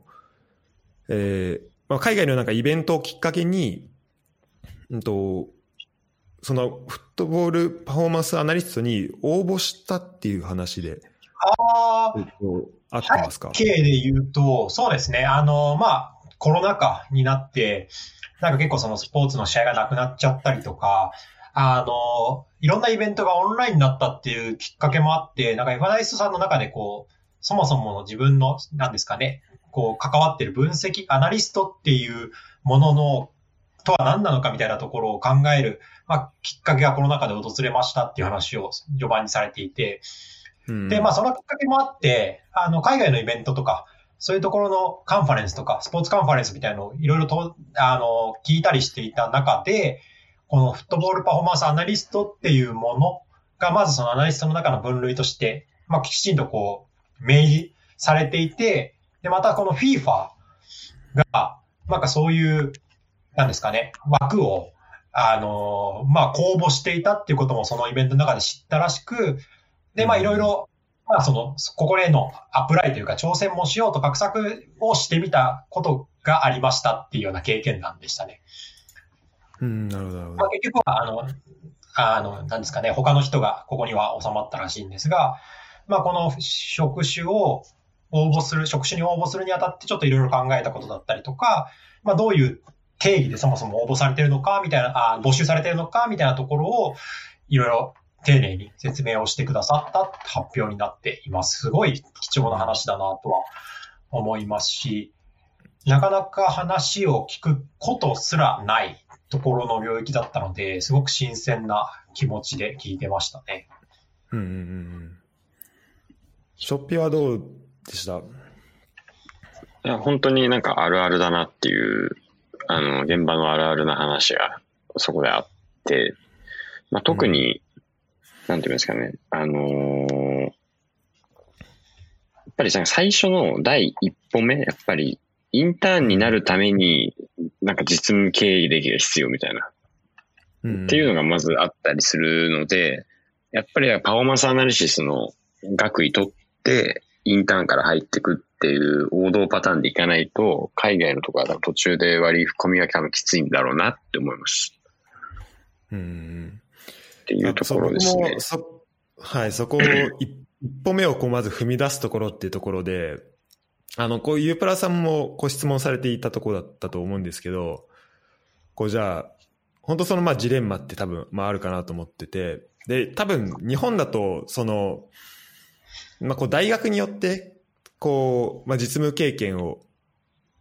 えー、まあ、海外のなんかイベントをきっかけに、うんと、そのフットボールパフォーマンスアナリストに応募したっていう話で。ああ、えっと、合ってますか？背景で言うと、そうですね。あの、まあ、コロナ禍になって、なんか結構そのスポーツの試合がなくなっちゃったりとか、あの、いろんなイベントがオンラインになったっていうきっかけもあって、なんかエファナイストさんの中でこう、そもそもの自分の、なんですかね、こう、関わってる分析、アナリストっていうものの、とは何なのかみたいなところを考える、まあ、きっかけがこの中で訪れましたっていう話を序盤にされていて、うん、で、まあ、そのきっかけもあって、あの、海外のイベントとか、そういうところのカンファレンスとか、スポーツカンファレンスみたいなのをいろいろと、あの、聞いたりしていた中で、このフットボールパフォーマンスアナリストっていうものが、まずそのアナリストの中の分類として、まあ、きちんとこう、明示されていて、で、またこの FIFA が、なんかそういう、なんですかね、枠を、あの、まあ、公募していたっていうこともそのイベントの中で知ったらしく、で、まあ、いろいろ、まあ、その、ここへのアプライというか挑戦もしようと画策をしてみたことがありましたっていうような経験談でしたね。うん、なるほど。まあ、結局は、あの、あの、なんですかね、他の人がここには収まったらしいんですが、まあ、この職種を応募する、職種に応募するにあたってちょっといろいろ考えたことだったりとか、まあ、どういう定義でそもそも応募されてるのか、みたいな、あ募集されてるのか、みたいなところを、いろいろ丁寧に説明をしてくださった発表になっています。すごい貴重な話だなとは思いますし、なかなか話を聞くことすらないところの領域だったので、すごく新鮮な気持ちで聞いてましたね。うんうんうん。ショッピはどうでした？いや、本当になんかあるあるだなっていう、あの、現場のあるあるな話がそこであって、まあ、特に、うん、なんていうんですかね、あのー、やっぱり最初の第一歩目、やっぱりインターンになるために、なんか実務経歴が必要みたいな、うん、っていうのがまずあったりするので、やっぱりパフォーマンスアナリシスの学位取って、インターンから入ってくっていう王道パターンでいかないと、海外のところは途中で割り込みが多分きついんだろうなって思います。うん。っていうところですね。はい、そこを 一歩目をこうまず踏み出すところっていうところで、あの、こう、ゆうプラさんもご質問されていたところだったと思うんですけど、こう、じゃあ、本当そのまあジレンマって多分、まああるかなと思ってて、で、多分日本だと、その、まあこう大学によって、こう、まあ実務経験を、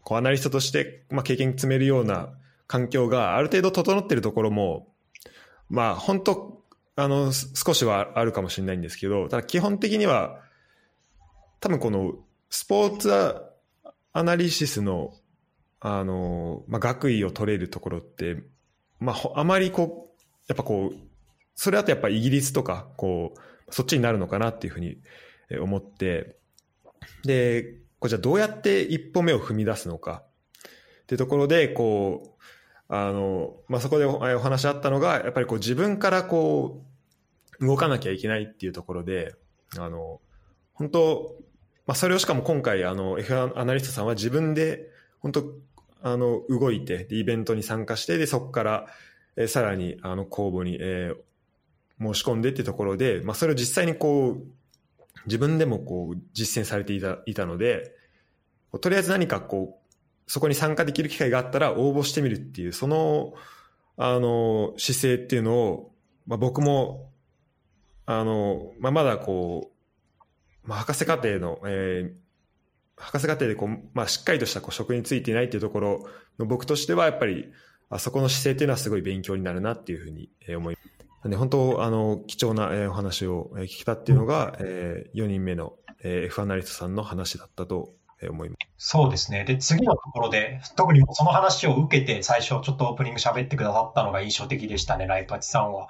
こうアナリストとして、まあ経験積めるような環境がある程度整ってるところも、まあ本当、あの、少しはあるかもしれないんですけど、ただ基本的には、多分このスポーツアナリシスの、あの、まあ、学位を取れるところって、まあ、あまりこう、やっぱこう、それだとやっぱイギリスとか、こう、そっちになるのかなっていうふうに思って、で、こじゃあどうやって一歩目を踏み出すのか。っていうところで、こう、あの、まあ、そこでお話あったのが、やっぱりこう自分からこう、動かなきゃいけないっていうところで、あの、本当まあ、それをしかも今回、あの、F アナリストさんは自分で、本当あの、動いて、イベントに参加して、で、そこから、えー、さらに、あの、公募に、えー、申し込んでっていうところで、まあ、それを実際にこう、自分でもこう、実践されていた、いたので、とりあえず何かこう、そこに参加できる機会があったら応募してみるっていう、その、あの、姿勢っていうのを、まあ、僕も、あの、まあ、まだこう、まあ、博士課程の、えー、博士課程でこう、まあ、しっかりとしたこう職についていないっていうところの僕としては、やっぱり、あそこの姿勢っていうのはすごい勉強になるなっていうふうに思います。で本当、あの、貴重なお話を聞けたっていうのが、えー、4人目の F アナリストさんの話だったと思います。そうですね。で、次のところで、特にその話を受けて、最初ちょっとオープニング喋ってくださったのが印象的でしたね、ライパチさんは。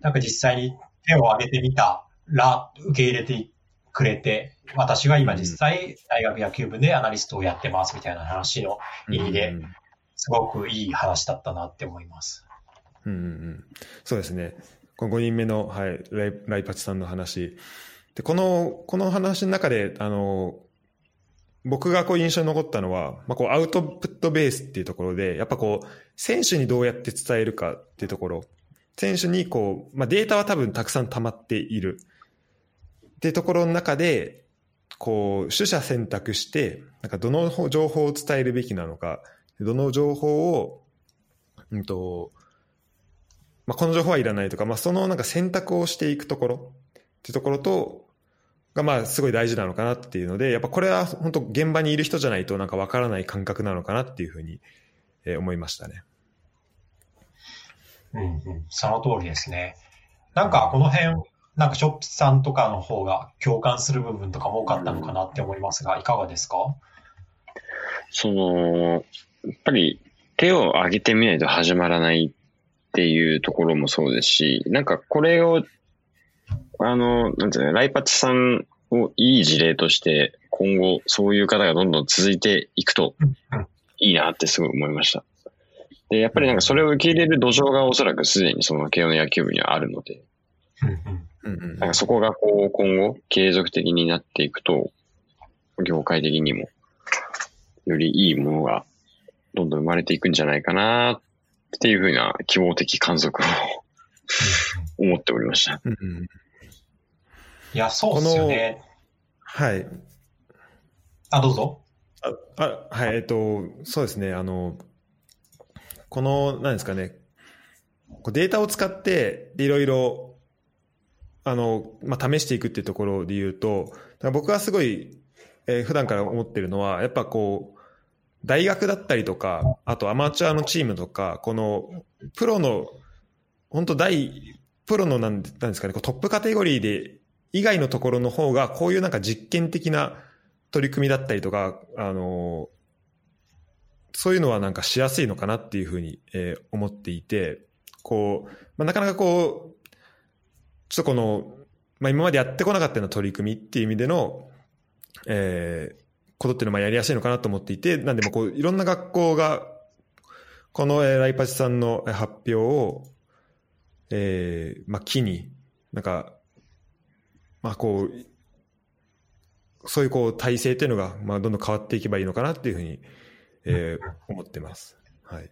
なんか実際に手を挙げてみたら受け入れてくれて、私は今実際大学野球部でアナリストをやってますみたいな話の意味で、すごくいい話だったなって思います。うんうん、そうですね。この5人目の、はい、ライライパチさんの話。で、この、この話の中で、あの、僕がこう印象に残ったのは、まあ、こうアウトプットベースっていうところで、やっぱこう、選手にどうやって伝えるかっていうところ。選手にこう、まあ、データは多分たくさん溜まっている。っていうところの中で、こう、取捨選択して、なんかどの情報を伝えるべきなのか、どの情報を、うんと、まあ、この情報はいらないとか、まあ、そのなんか選択をしていくところっていうところと、がまあすごい大事なのかなっていうので、やっぱこれは本当現場にいる人じゃないとなんかわからない感覚なのかなっていうふうに、えー、思いましたね。うんうん、その通りですね。なんかこの辺、なんかショップさんとかの方が共感する部分とかも多かったのかなって思いますが、いかがですか？その、やっぱり手を挙げてみないと始まらないっていうところもそうですし、なんかこれを、あの、なんていうの、ライパチさんをいい事例として、今後そういう方がどんどん続いていくといいなってすごい思いました。で、やっぱりなんかそれを受け入れる土壌がおそらくすでにその慶応の野球部にはあるので、なんかそこがこう今後継続的になっていくと、業界的にもよりいいものがどんどん生まれていくんじゃないかなっていうふうな希望的観測を思っておりました。うんうん、いや、そうですよね。はい。あ、どうぞ。あ、あはい、えっと、そうですね、あの、この、何ですかね、データを使って、いろいろあの、まあ、試していくっていうところで言うと、僕はすごい、えー、普段から思ってるのは、やっぱこう、大学だったりとか、あとアマチュアのチームとか、この、プロの、本当大、プロのなんですかね、トップカテゴリーで、以外のところの方が、こういうなんか実験的な取り組みだったりとか、あの、そういうのはなんかしやすいのかなっていうふうに、えー、思っていて、こう、まあ、なかなかこう、ちょっとこの、まあ、今までやってこなかったような取り組みっていう意味での、えー、ことっていうのはやりやすいのかなと思っていて、なんでもこう、いろんな学校が、この、えー、ライパチさんの発表を、えー、まあ、機に、なんか、まあ、こう、そういうこう体制っていうのが、まあ、どんどん変わっていけばいいのかなっていうふうに、えー、思ってます。はい。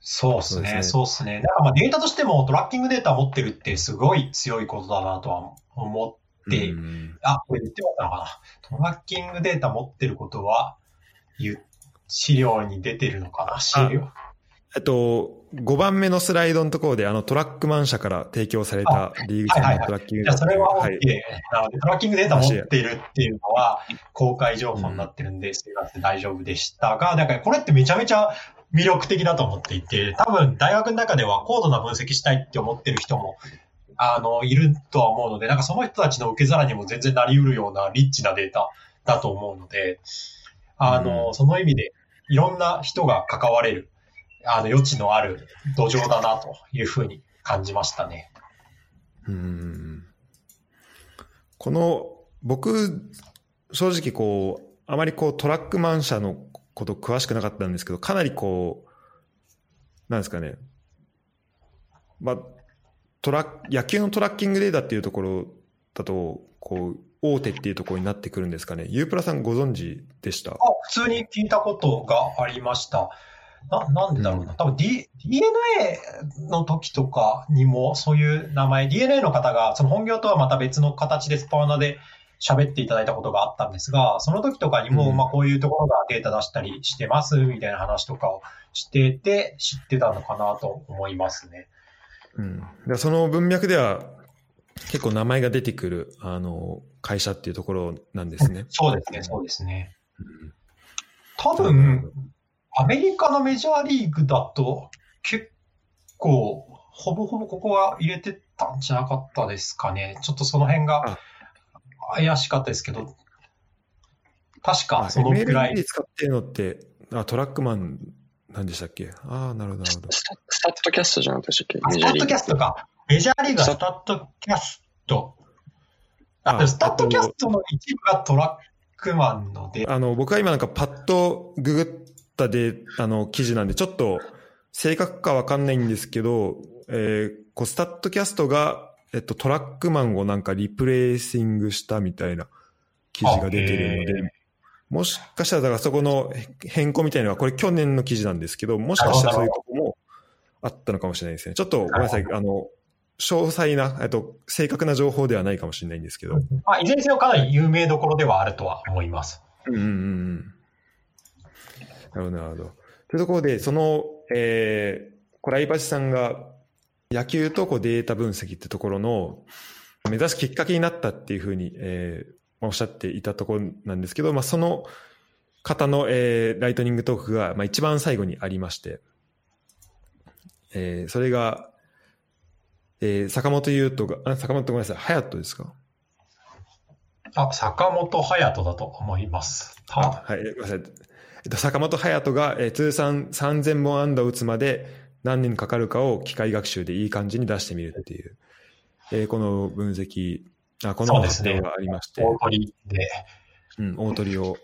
そうですね、そうですね。なんかまあデータとしてもトラッキングデータ持ってるってすごい強いことだなとは思って、うん。あ、これ言ってもらったのかな。トラッキングデータ持ってることは、資料に出てるのかな、資料。えっと、5番目のスライドのところで、あの、トラックマン社から提供されたリーグ戦のトラッキングじゃあそれは OK、はい。なので、トラッキングデータ持ってるっていうのは公開情報になってるんで、すいません、大丈夫でしたが、だからこれってめちゃめちゃ魅力的だと思っていて、多分大学の中では高度な分析したいって思ってる人も、あの、いるとは思うので、なんかその人たちの受け皿にも全然なり得るようなリッチなデータだと思うので、あの、その意味でいろんな人が関われる、あの、余地のある土壌だなというふうに感じましたね。うん。この、僕、正直こう、あまりこうトラックマン社のこと詳しくなかったんですけど、かなりこう、なんですかね、まあ、トラ野球のトラッキングデータっていうところだと、こう、大手っていうところになってくるんですかね。ユープラさんご存知でした？あ、普通に聞いたことがありました。な、なんでだろうな。多分、D、DNA の時とかにもそういう名前、DNA の方がその本業とはまた別の形でスパワナで喋っていただいたことがあったんですが、その時とかにも、うんまあこういうところがデータ出したりしてますみたいな話とかをしてて知ってたのかなと思いますね。うん、でその文脈では結構名前が出てくるあの会社っていうところなんですね。そうですね、そうですね。うん多分、アメリカのメジャーリーグだと結構、ほぼほぼここは入れてたんじゃなかったですかね。ちょっとその辺が怪しかったですけど、確かそのくらい。使ってるのってあトラックマンなんでしたっけ？ああ、なるほど、なるほど。スタスタットキャストじゃなかったでしたっけあスタットキャストか。メジャーリーグはスタットキャスト。あ、あスタットキャストの一部がトラックマンので、あの僕は今なんかパッとググったであの記事なんでちょっと正確かわかんないんですけど、えーこうスタットキャストが、えっと、トラックマンをなんか replacing したみたいな記事が出てるので、もしかしたらだからそこの変更みたいなのはこれ去年の記事なんですけど、もしかしたらそういうとこもあったのかもしれないですね。ちょっとごめんなさい、あの、詳細な、えっと、正確な情報ではないかもしれないんですけど。まあ、いずれにせよかなり有名どころではあるとは思います。うんうんうんうん。なるほど、なるほど。というところで、その、えー、これ、相橋さんが野球とこうデータ分析ってところの目指すきっかけになったっていうふうに、えーまあおっしゃっていたところなんですけど、まあ、その方の、えーライトニングトークが、まあ、一番最後にありまして、えーそれが、えー坂本優斗が、あ、坂本ごめんなさい、隼人ですか？あ、坂本隼人だと思います。あははい、ごめんなさい。えっと、坂本勇人が、えー通算3000本安打を打つまで何年かかるかを機械学習でいい感じに出してみるっていう、えーこの分析、あこの発表がありまして、大鳥で。うん、大鳥を、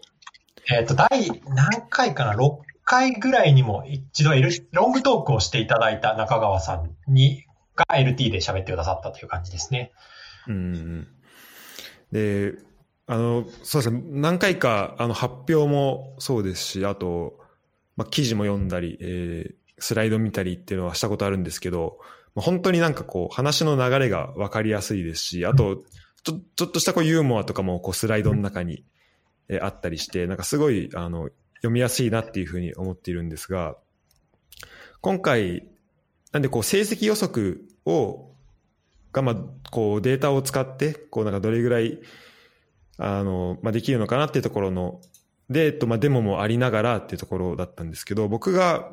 えっ、と、第何回かな ?6 回ぐらいにも一度 L ロングトークをしていただいた中川さんに、が LT で喋ってくださったという感じですね。うんで、あの、そうですね、何回かあの発表もそうですし、あと、まあ、記事も読んだり、えースライド見たりっていうのはしたことあるんですけど、まあ本当になんかこう話の流れが分かりやすいですし、あと、ちょちょっとしたこうユーモアとかもこうスライドの中に、あったりして、なんかすごいあの読みやすいなっていうふうに思っているんですが、今回、なんでこう成績予測を、がまあこうデータを使って、こうなんかどれぐらい、あの、まあ、できるのかなっていうところの、で、えっと、まあ、デモもありながらっていうところだったんですけど、僕が、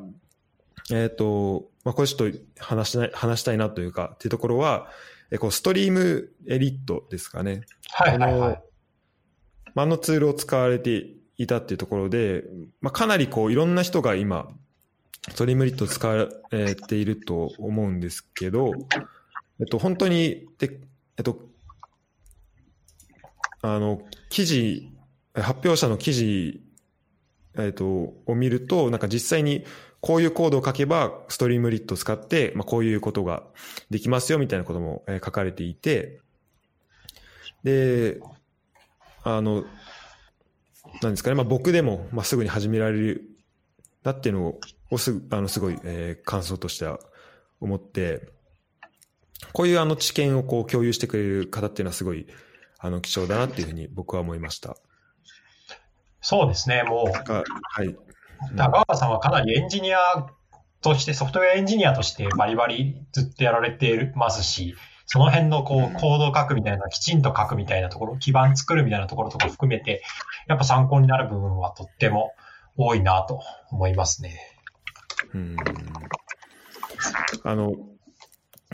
えっ、と、まあ、これちょっと話しない、話したいなというか、っていうところは、えこう、ストリームエリットですかね。はいはいはい。まああのツールを使われていたっていうところで、まあ、かなりこう、いろんな人が今、ストリームエリットを使われていると思うんですけど、えっと、本当に、で、えっと、あの、記事、発表者の記事、えっと、を見ると、なんか実際にこういうコードを書けば、ストリームリットを使って、まあ、こういうことができますよ、みたいなこともえー書かれていて、で、あの、なんですかね、まあ、僕でも、まあ、すぐに始められるだっていうのをすあのすごい、えー、感想としては思って、こういうあの知見をこう共有してくれる方っていうのはすごいあの貴重だなっていうふうに僕は思いました。そうですね、もう。はい。高川さんはかなりエンジニアとして、ソフトウェアエンジニアとしてバリバリずっとやられてますし、その辺のこう、コードを書くみたいな、きちんと書くみたいなところ、基盤作るみたいなところとか含めて、やっぱ参考になる部分はとっても多いなと思いますね。うん。あの、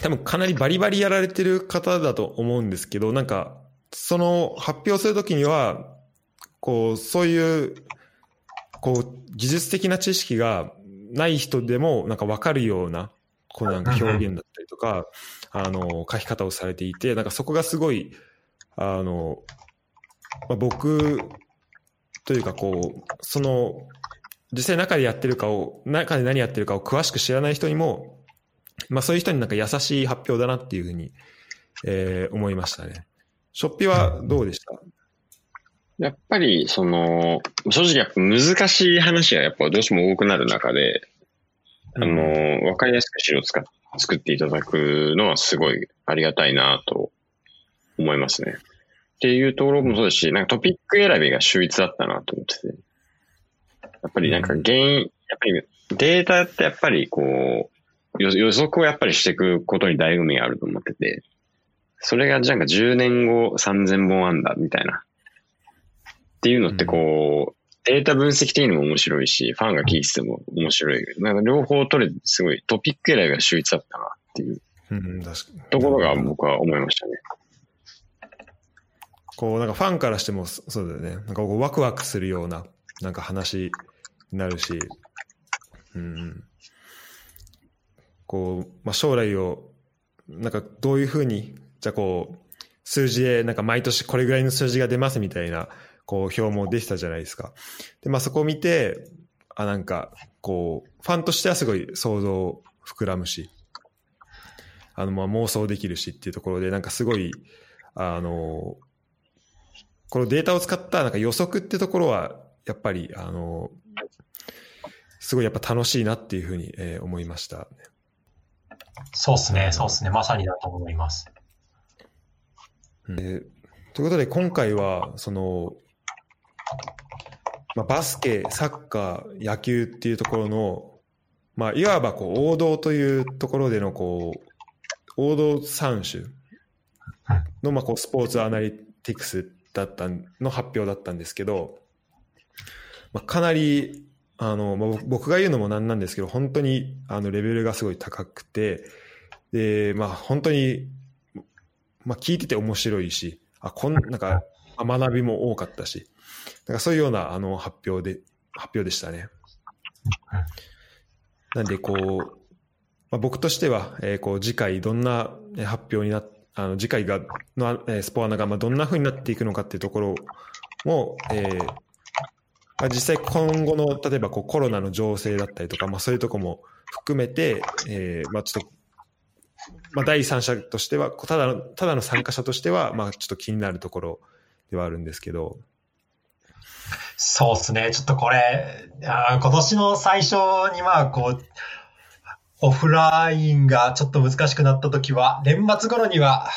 多分かなりバリバリやられてる方だと思うんですけど、なんか、その発表するときには、こう、そういう、こう、技術的な知識がない人でも、なんかわかるような、こうなんか表現だったりとか、あの、書き方をされていて、なんかそこがすごい、あの、まあ、僕というかこう、その、実際中でやってるかを、中で何やってるかを詳しく知らない人にも、まあそういう人になんか優しい発表だなっていうふうに、えー、思いましたね。ショッピはどうでした？やっぱり、その、正直やっぱ難しい話がやっぱどうしても多くなる中で、あの、わかりやすく資料使っ作っていただくのはすごいありがたいなと思いますね。っていうところもそうですし、なんかトピック選びが秀逸だったなと思ってて。やっぱりなんか原因、やっぱりデータってやっぱりこう、予測をやっぱりしていくことに醍醐味があると思ってて、それがじゃあ10年後3000本あんだみたいな。っていうのってこう、データ分析的にも面白いし、ファンが聞いてても面白い。なんか両方取れてすごいトピック選びが秀逸だったなっていうところが僕は思いましたね。こうなんかファンからしてもそうだよね。なんかこうワクワクするようななんか話になるし、うん、こう、まあ、将来をなんかどういうふうにじゃあこう数字でなんか毎年これぐらいの数字が出ますみたいなこう表もできたじゃないですか。で、まあそこを見て、あ、なんかこう、ファンとしてはすごい想像膨らむし、あのまあ妄想できるしっていうところで、なんかすごい、あの、このデータを使ったなんか予測ってところは、やっぱり、あの、すごいやっぱ楽しいなっていうふうに、えー、思いました、そうですね、そうですね、まさにだと思います。えー、ということで、今回は、その、まあ、バスケ、サッカー、野球っていうところの、まあ、いわばこう王道というところでのこう、王道3種のまあこうスポーツアナリティクスだったの発表だったんですけど、まあ、かなりあの、まあ、僕が言うのもなんなんですけど本当にあのレベルがすごい高くてで、まあ、本当に、まあ、聞いてて面白いしあこんなんか学びも多かったしなんかそういうようなあの発表で発表でしたね。なんでこう、まあ、僕としては、えー、こう次回どんな発表になあの次回がの、えー、スポアナがまあどんなふうになっていくのかっていうところも、えーまあ、実際今後の例えばこうコロナの情勢だったりとか、まあ、そういうところも含めて、えーまあ、ちょっと、まあ、第三者としてはただのただの参加者としては、まあ、ちょっと気になるところではあるんですけど。そうですね。ちょっとこれ、あ今年の最初にまあ、こう、オフラインがちょっと難しくなった時は、年末頃には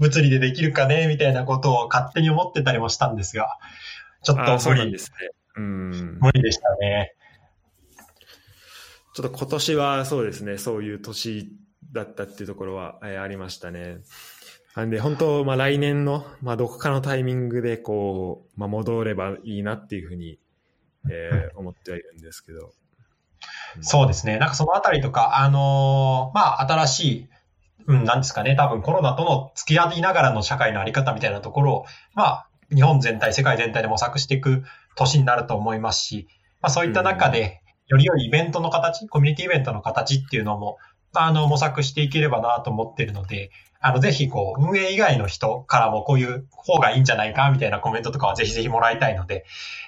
物理でできるかね、みたいなことを勝手に思ってたりもしたんですが、ちょっと無理ですね。うん。無理でしたね。ちょっと今年はそうですね、そういう年だったっていうところは、えー、ありましたね。なんで本当、まあ来年の、まあどこかのタイミングでこう、まあ戻ればいいなっていうふうに、えー、思ってはいるんですけど。そうですね。なんかそのあたりとか、あのー、まあ新しい、うん、なんですかね、多分コロナとの付き合いながらの社会のあり方みたいなところを、まあ日本全体、世界全体で模索していく年になると思いますし、まあそういった中で、より良いイベントの形、コミュニティイベントの形っていうのも、あの、模索していければなと思ってるので、あの、ぜひ、こう、運営以外の人からもこういう方がいいんじゃないか、みたいなコメントとかはぜひぜひもらいたいので、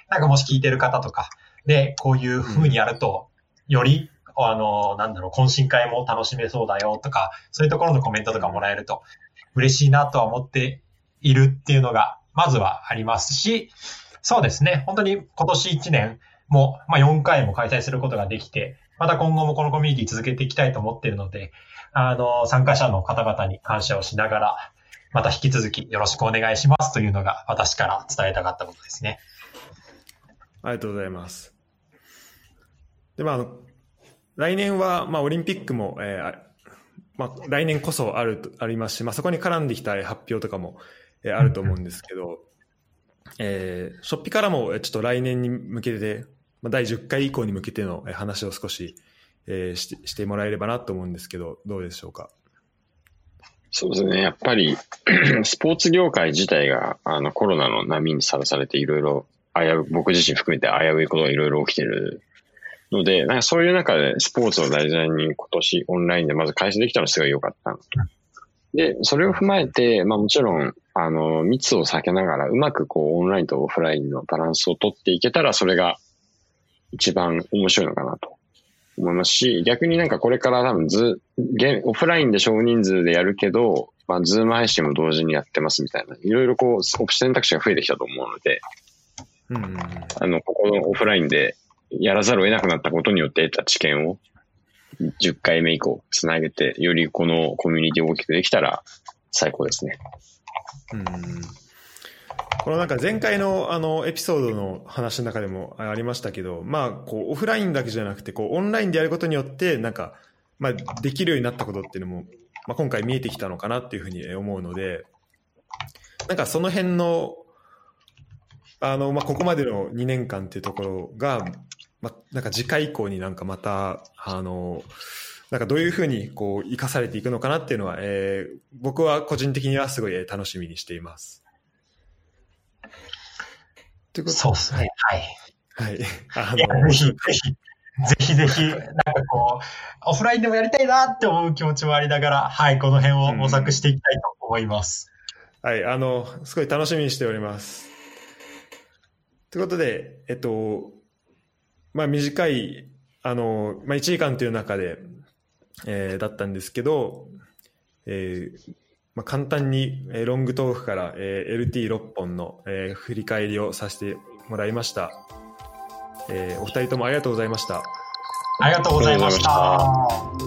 なんかもし聞いてる方とか、で、こういう風にやると、より、あの、なんだろう、懇親会も楽しめそうだよとか、そういうところのコメントとかもらえると嬉しいなとは思っているっていうのが、まずはありますし、そうですね、本当に今年1年、も、まあ、4回も開催することができて、また今後もこのコミュニティ続けていきたいと思っているので、あの、参加者の方々に感謝をしながら、また引き続きよろしくお願いしますというのが私から伝えたかったことですね。ありがとうございます。で、まあ、来年は、まあ、オリンピックも、えー、まあ、来年こそある、ありますし、まあ、そこに絡んできた発表とかも、えー、あると思うんですけど、えー、ショッピからも、ちょっと来年に向けて、まあ、第10回以降に向けての話を少し、えー、ししてもらえればなと思うんですけど、どうでしょうか？そうですね。やっぱり、スポーツ業界自体があのコロナの波にさらされていろいろ危う、僕自身含めて危ういことがいろいろ起きてるので、なんかそういう中でスポーツを題材に今年オンラインでまず開始できたのすごい良かったで、それを踏まえて、まあもちろん、あの、密を避けながらうまくこうオンラインとオフラインのバランスを取っていけたら、それが一番面白いのかなと思いますし、逆になんかこれから多分ず、オフラインで少人数でやるけど、まあ、ズーム配信も同時にやってますみたいな、いろいろこう、選択肢が増えてきたと思うので、うん、あの、ここのオフラインでやらざるを得なくなったことによって得た知見を10回目以降つなげて、よりこのコミュニティを大きくできたら最高ですね。うん。このなんか前回のあのエピソードの話の中でもありましたけど、まあこうオフラインだけじゃなくてこうオンラインでやることによってなんかまあできるようになったことっていうのもまあ今回見えてきたのかなっていうふうに思うので、なんかその辺のあのまあここまでの2年間っていうところがまあ、なんか次回以降になんかまた、あの、なんかどういうふうにこう生かされていくのかなっていうのは、えー、僕は個人的にはすごい楽しみにしています。そうですね。はい。はい。あの、ぜひ、ぜひ、ぜひぜひ、なんかこう、オフラインでもやりたいなって思う気持ちもありながら、はい、この辺を模索していきたいと思います。うん、はい、あの、すごい楽しみにしております。ということで、えっと、まあ、短い、あの、まあ、1時間という中で、えー、だったんですけど、えーまあ、簡単に、えー、ロングトークから、えー、LT6 本の、えー、振り返りをさせてもらいました、えー。お二人ともありがとうございました。ありがとうございました。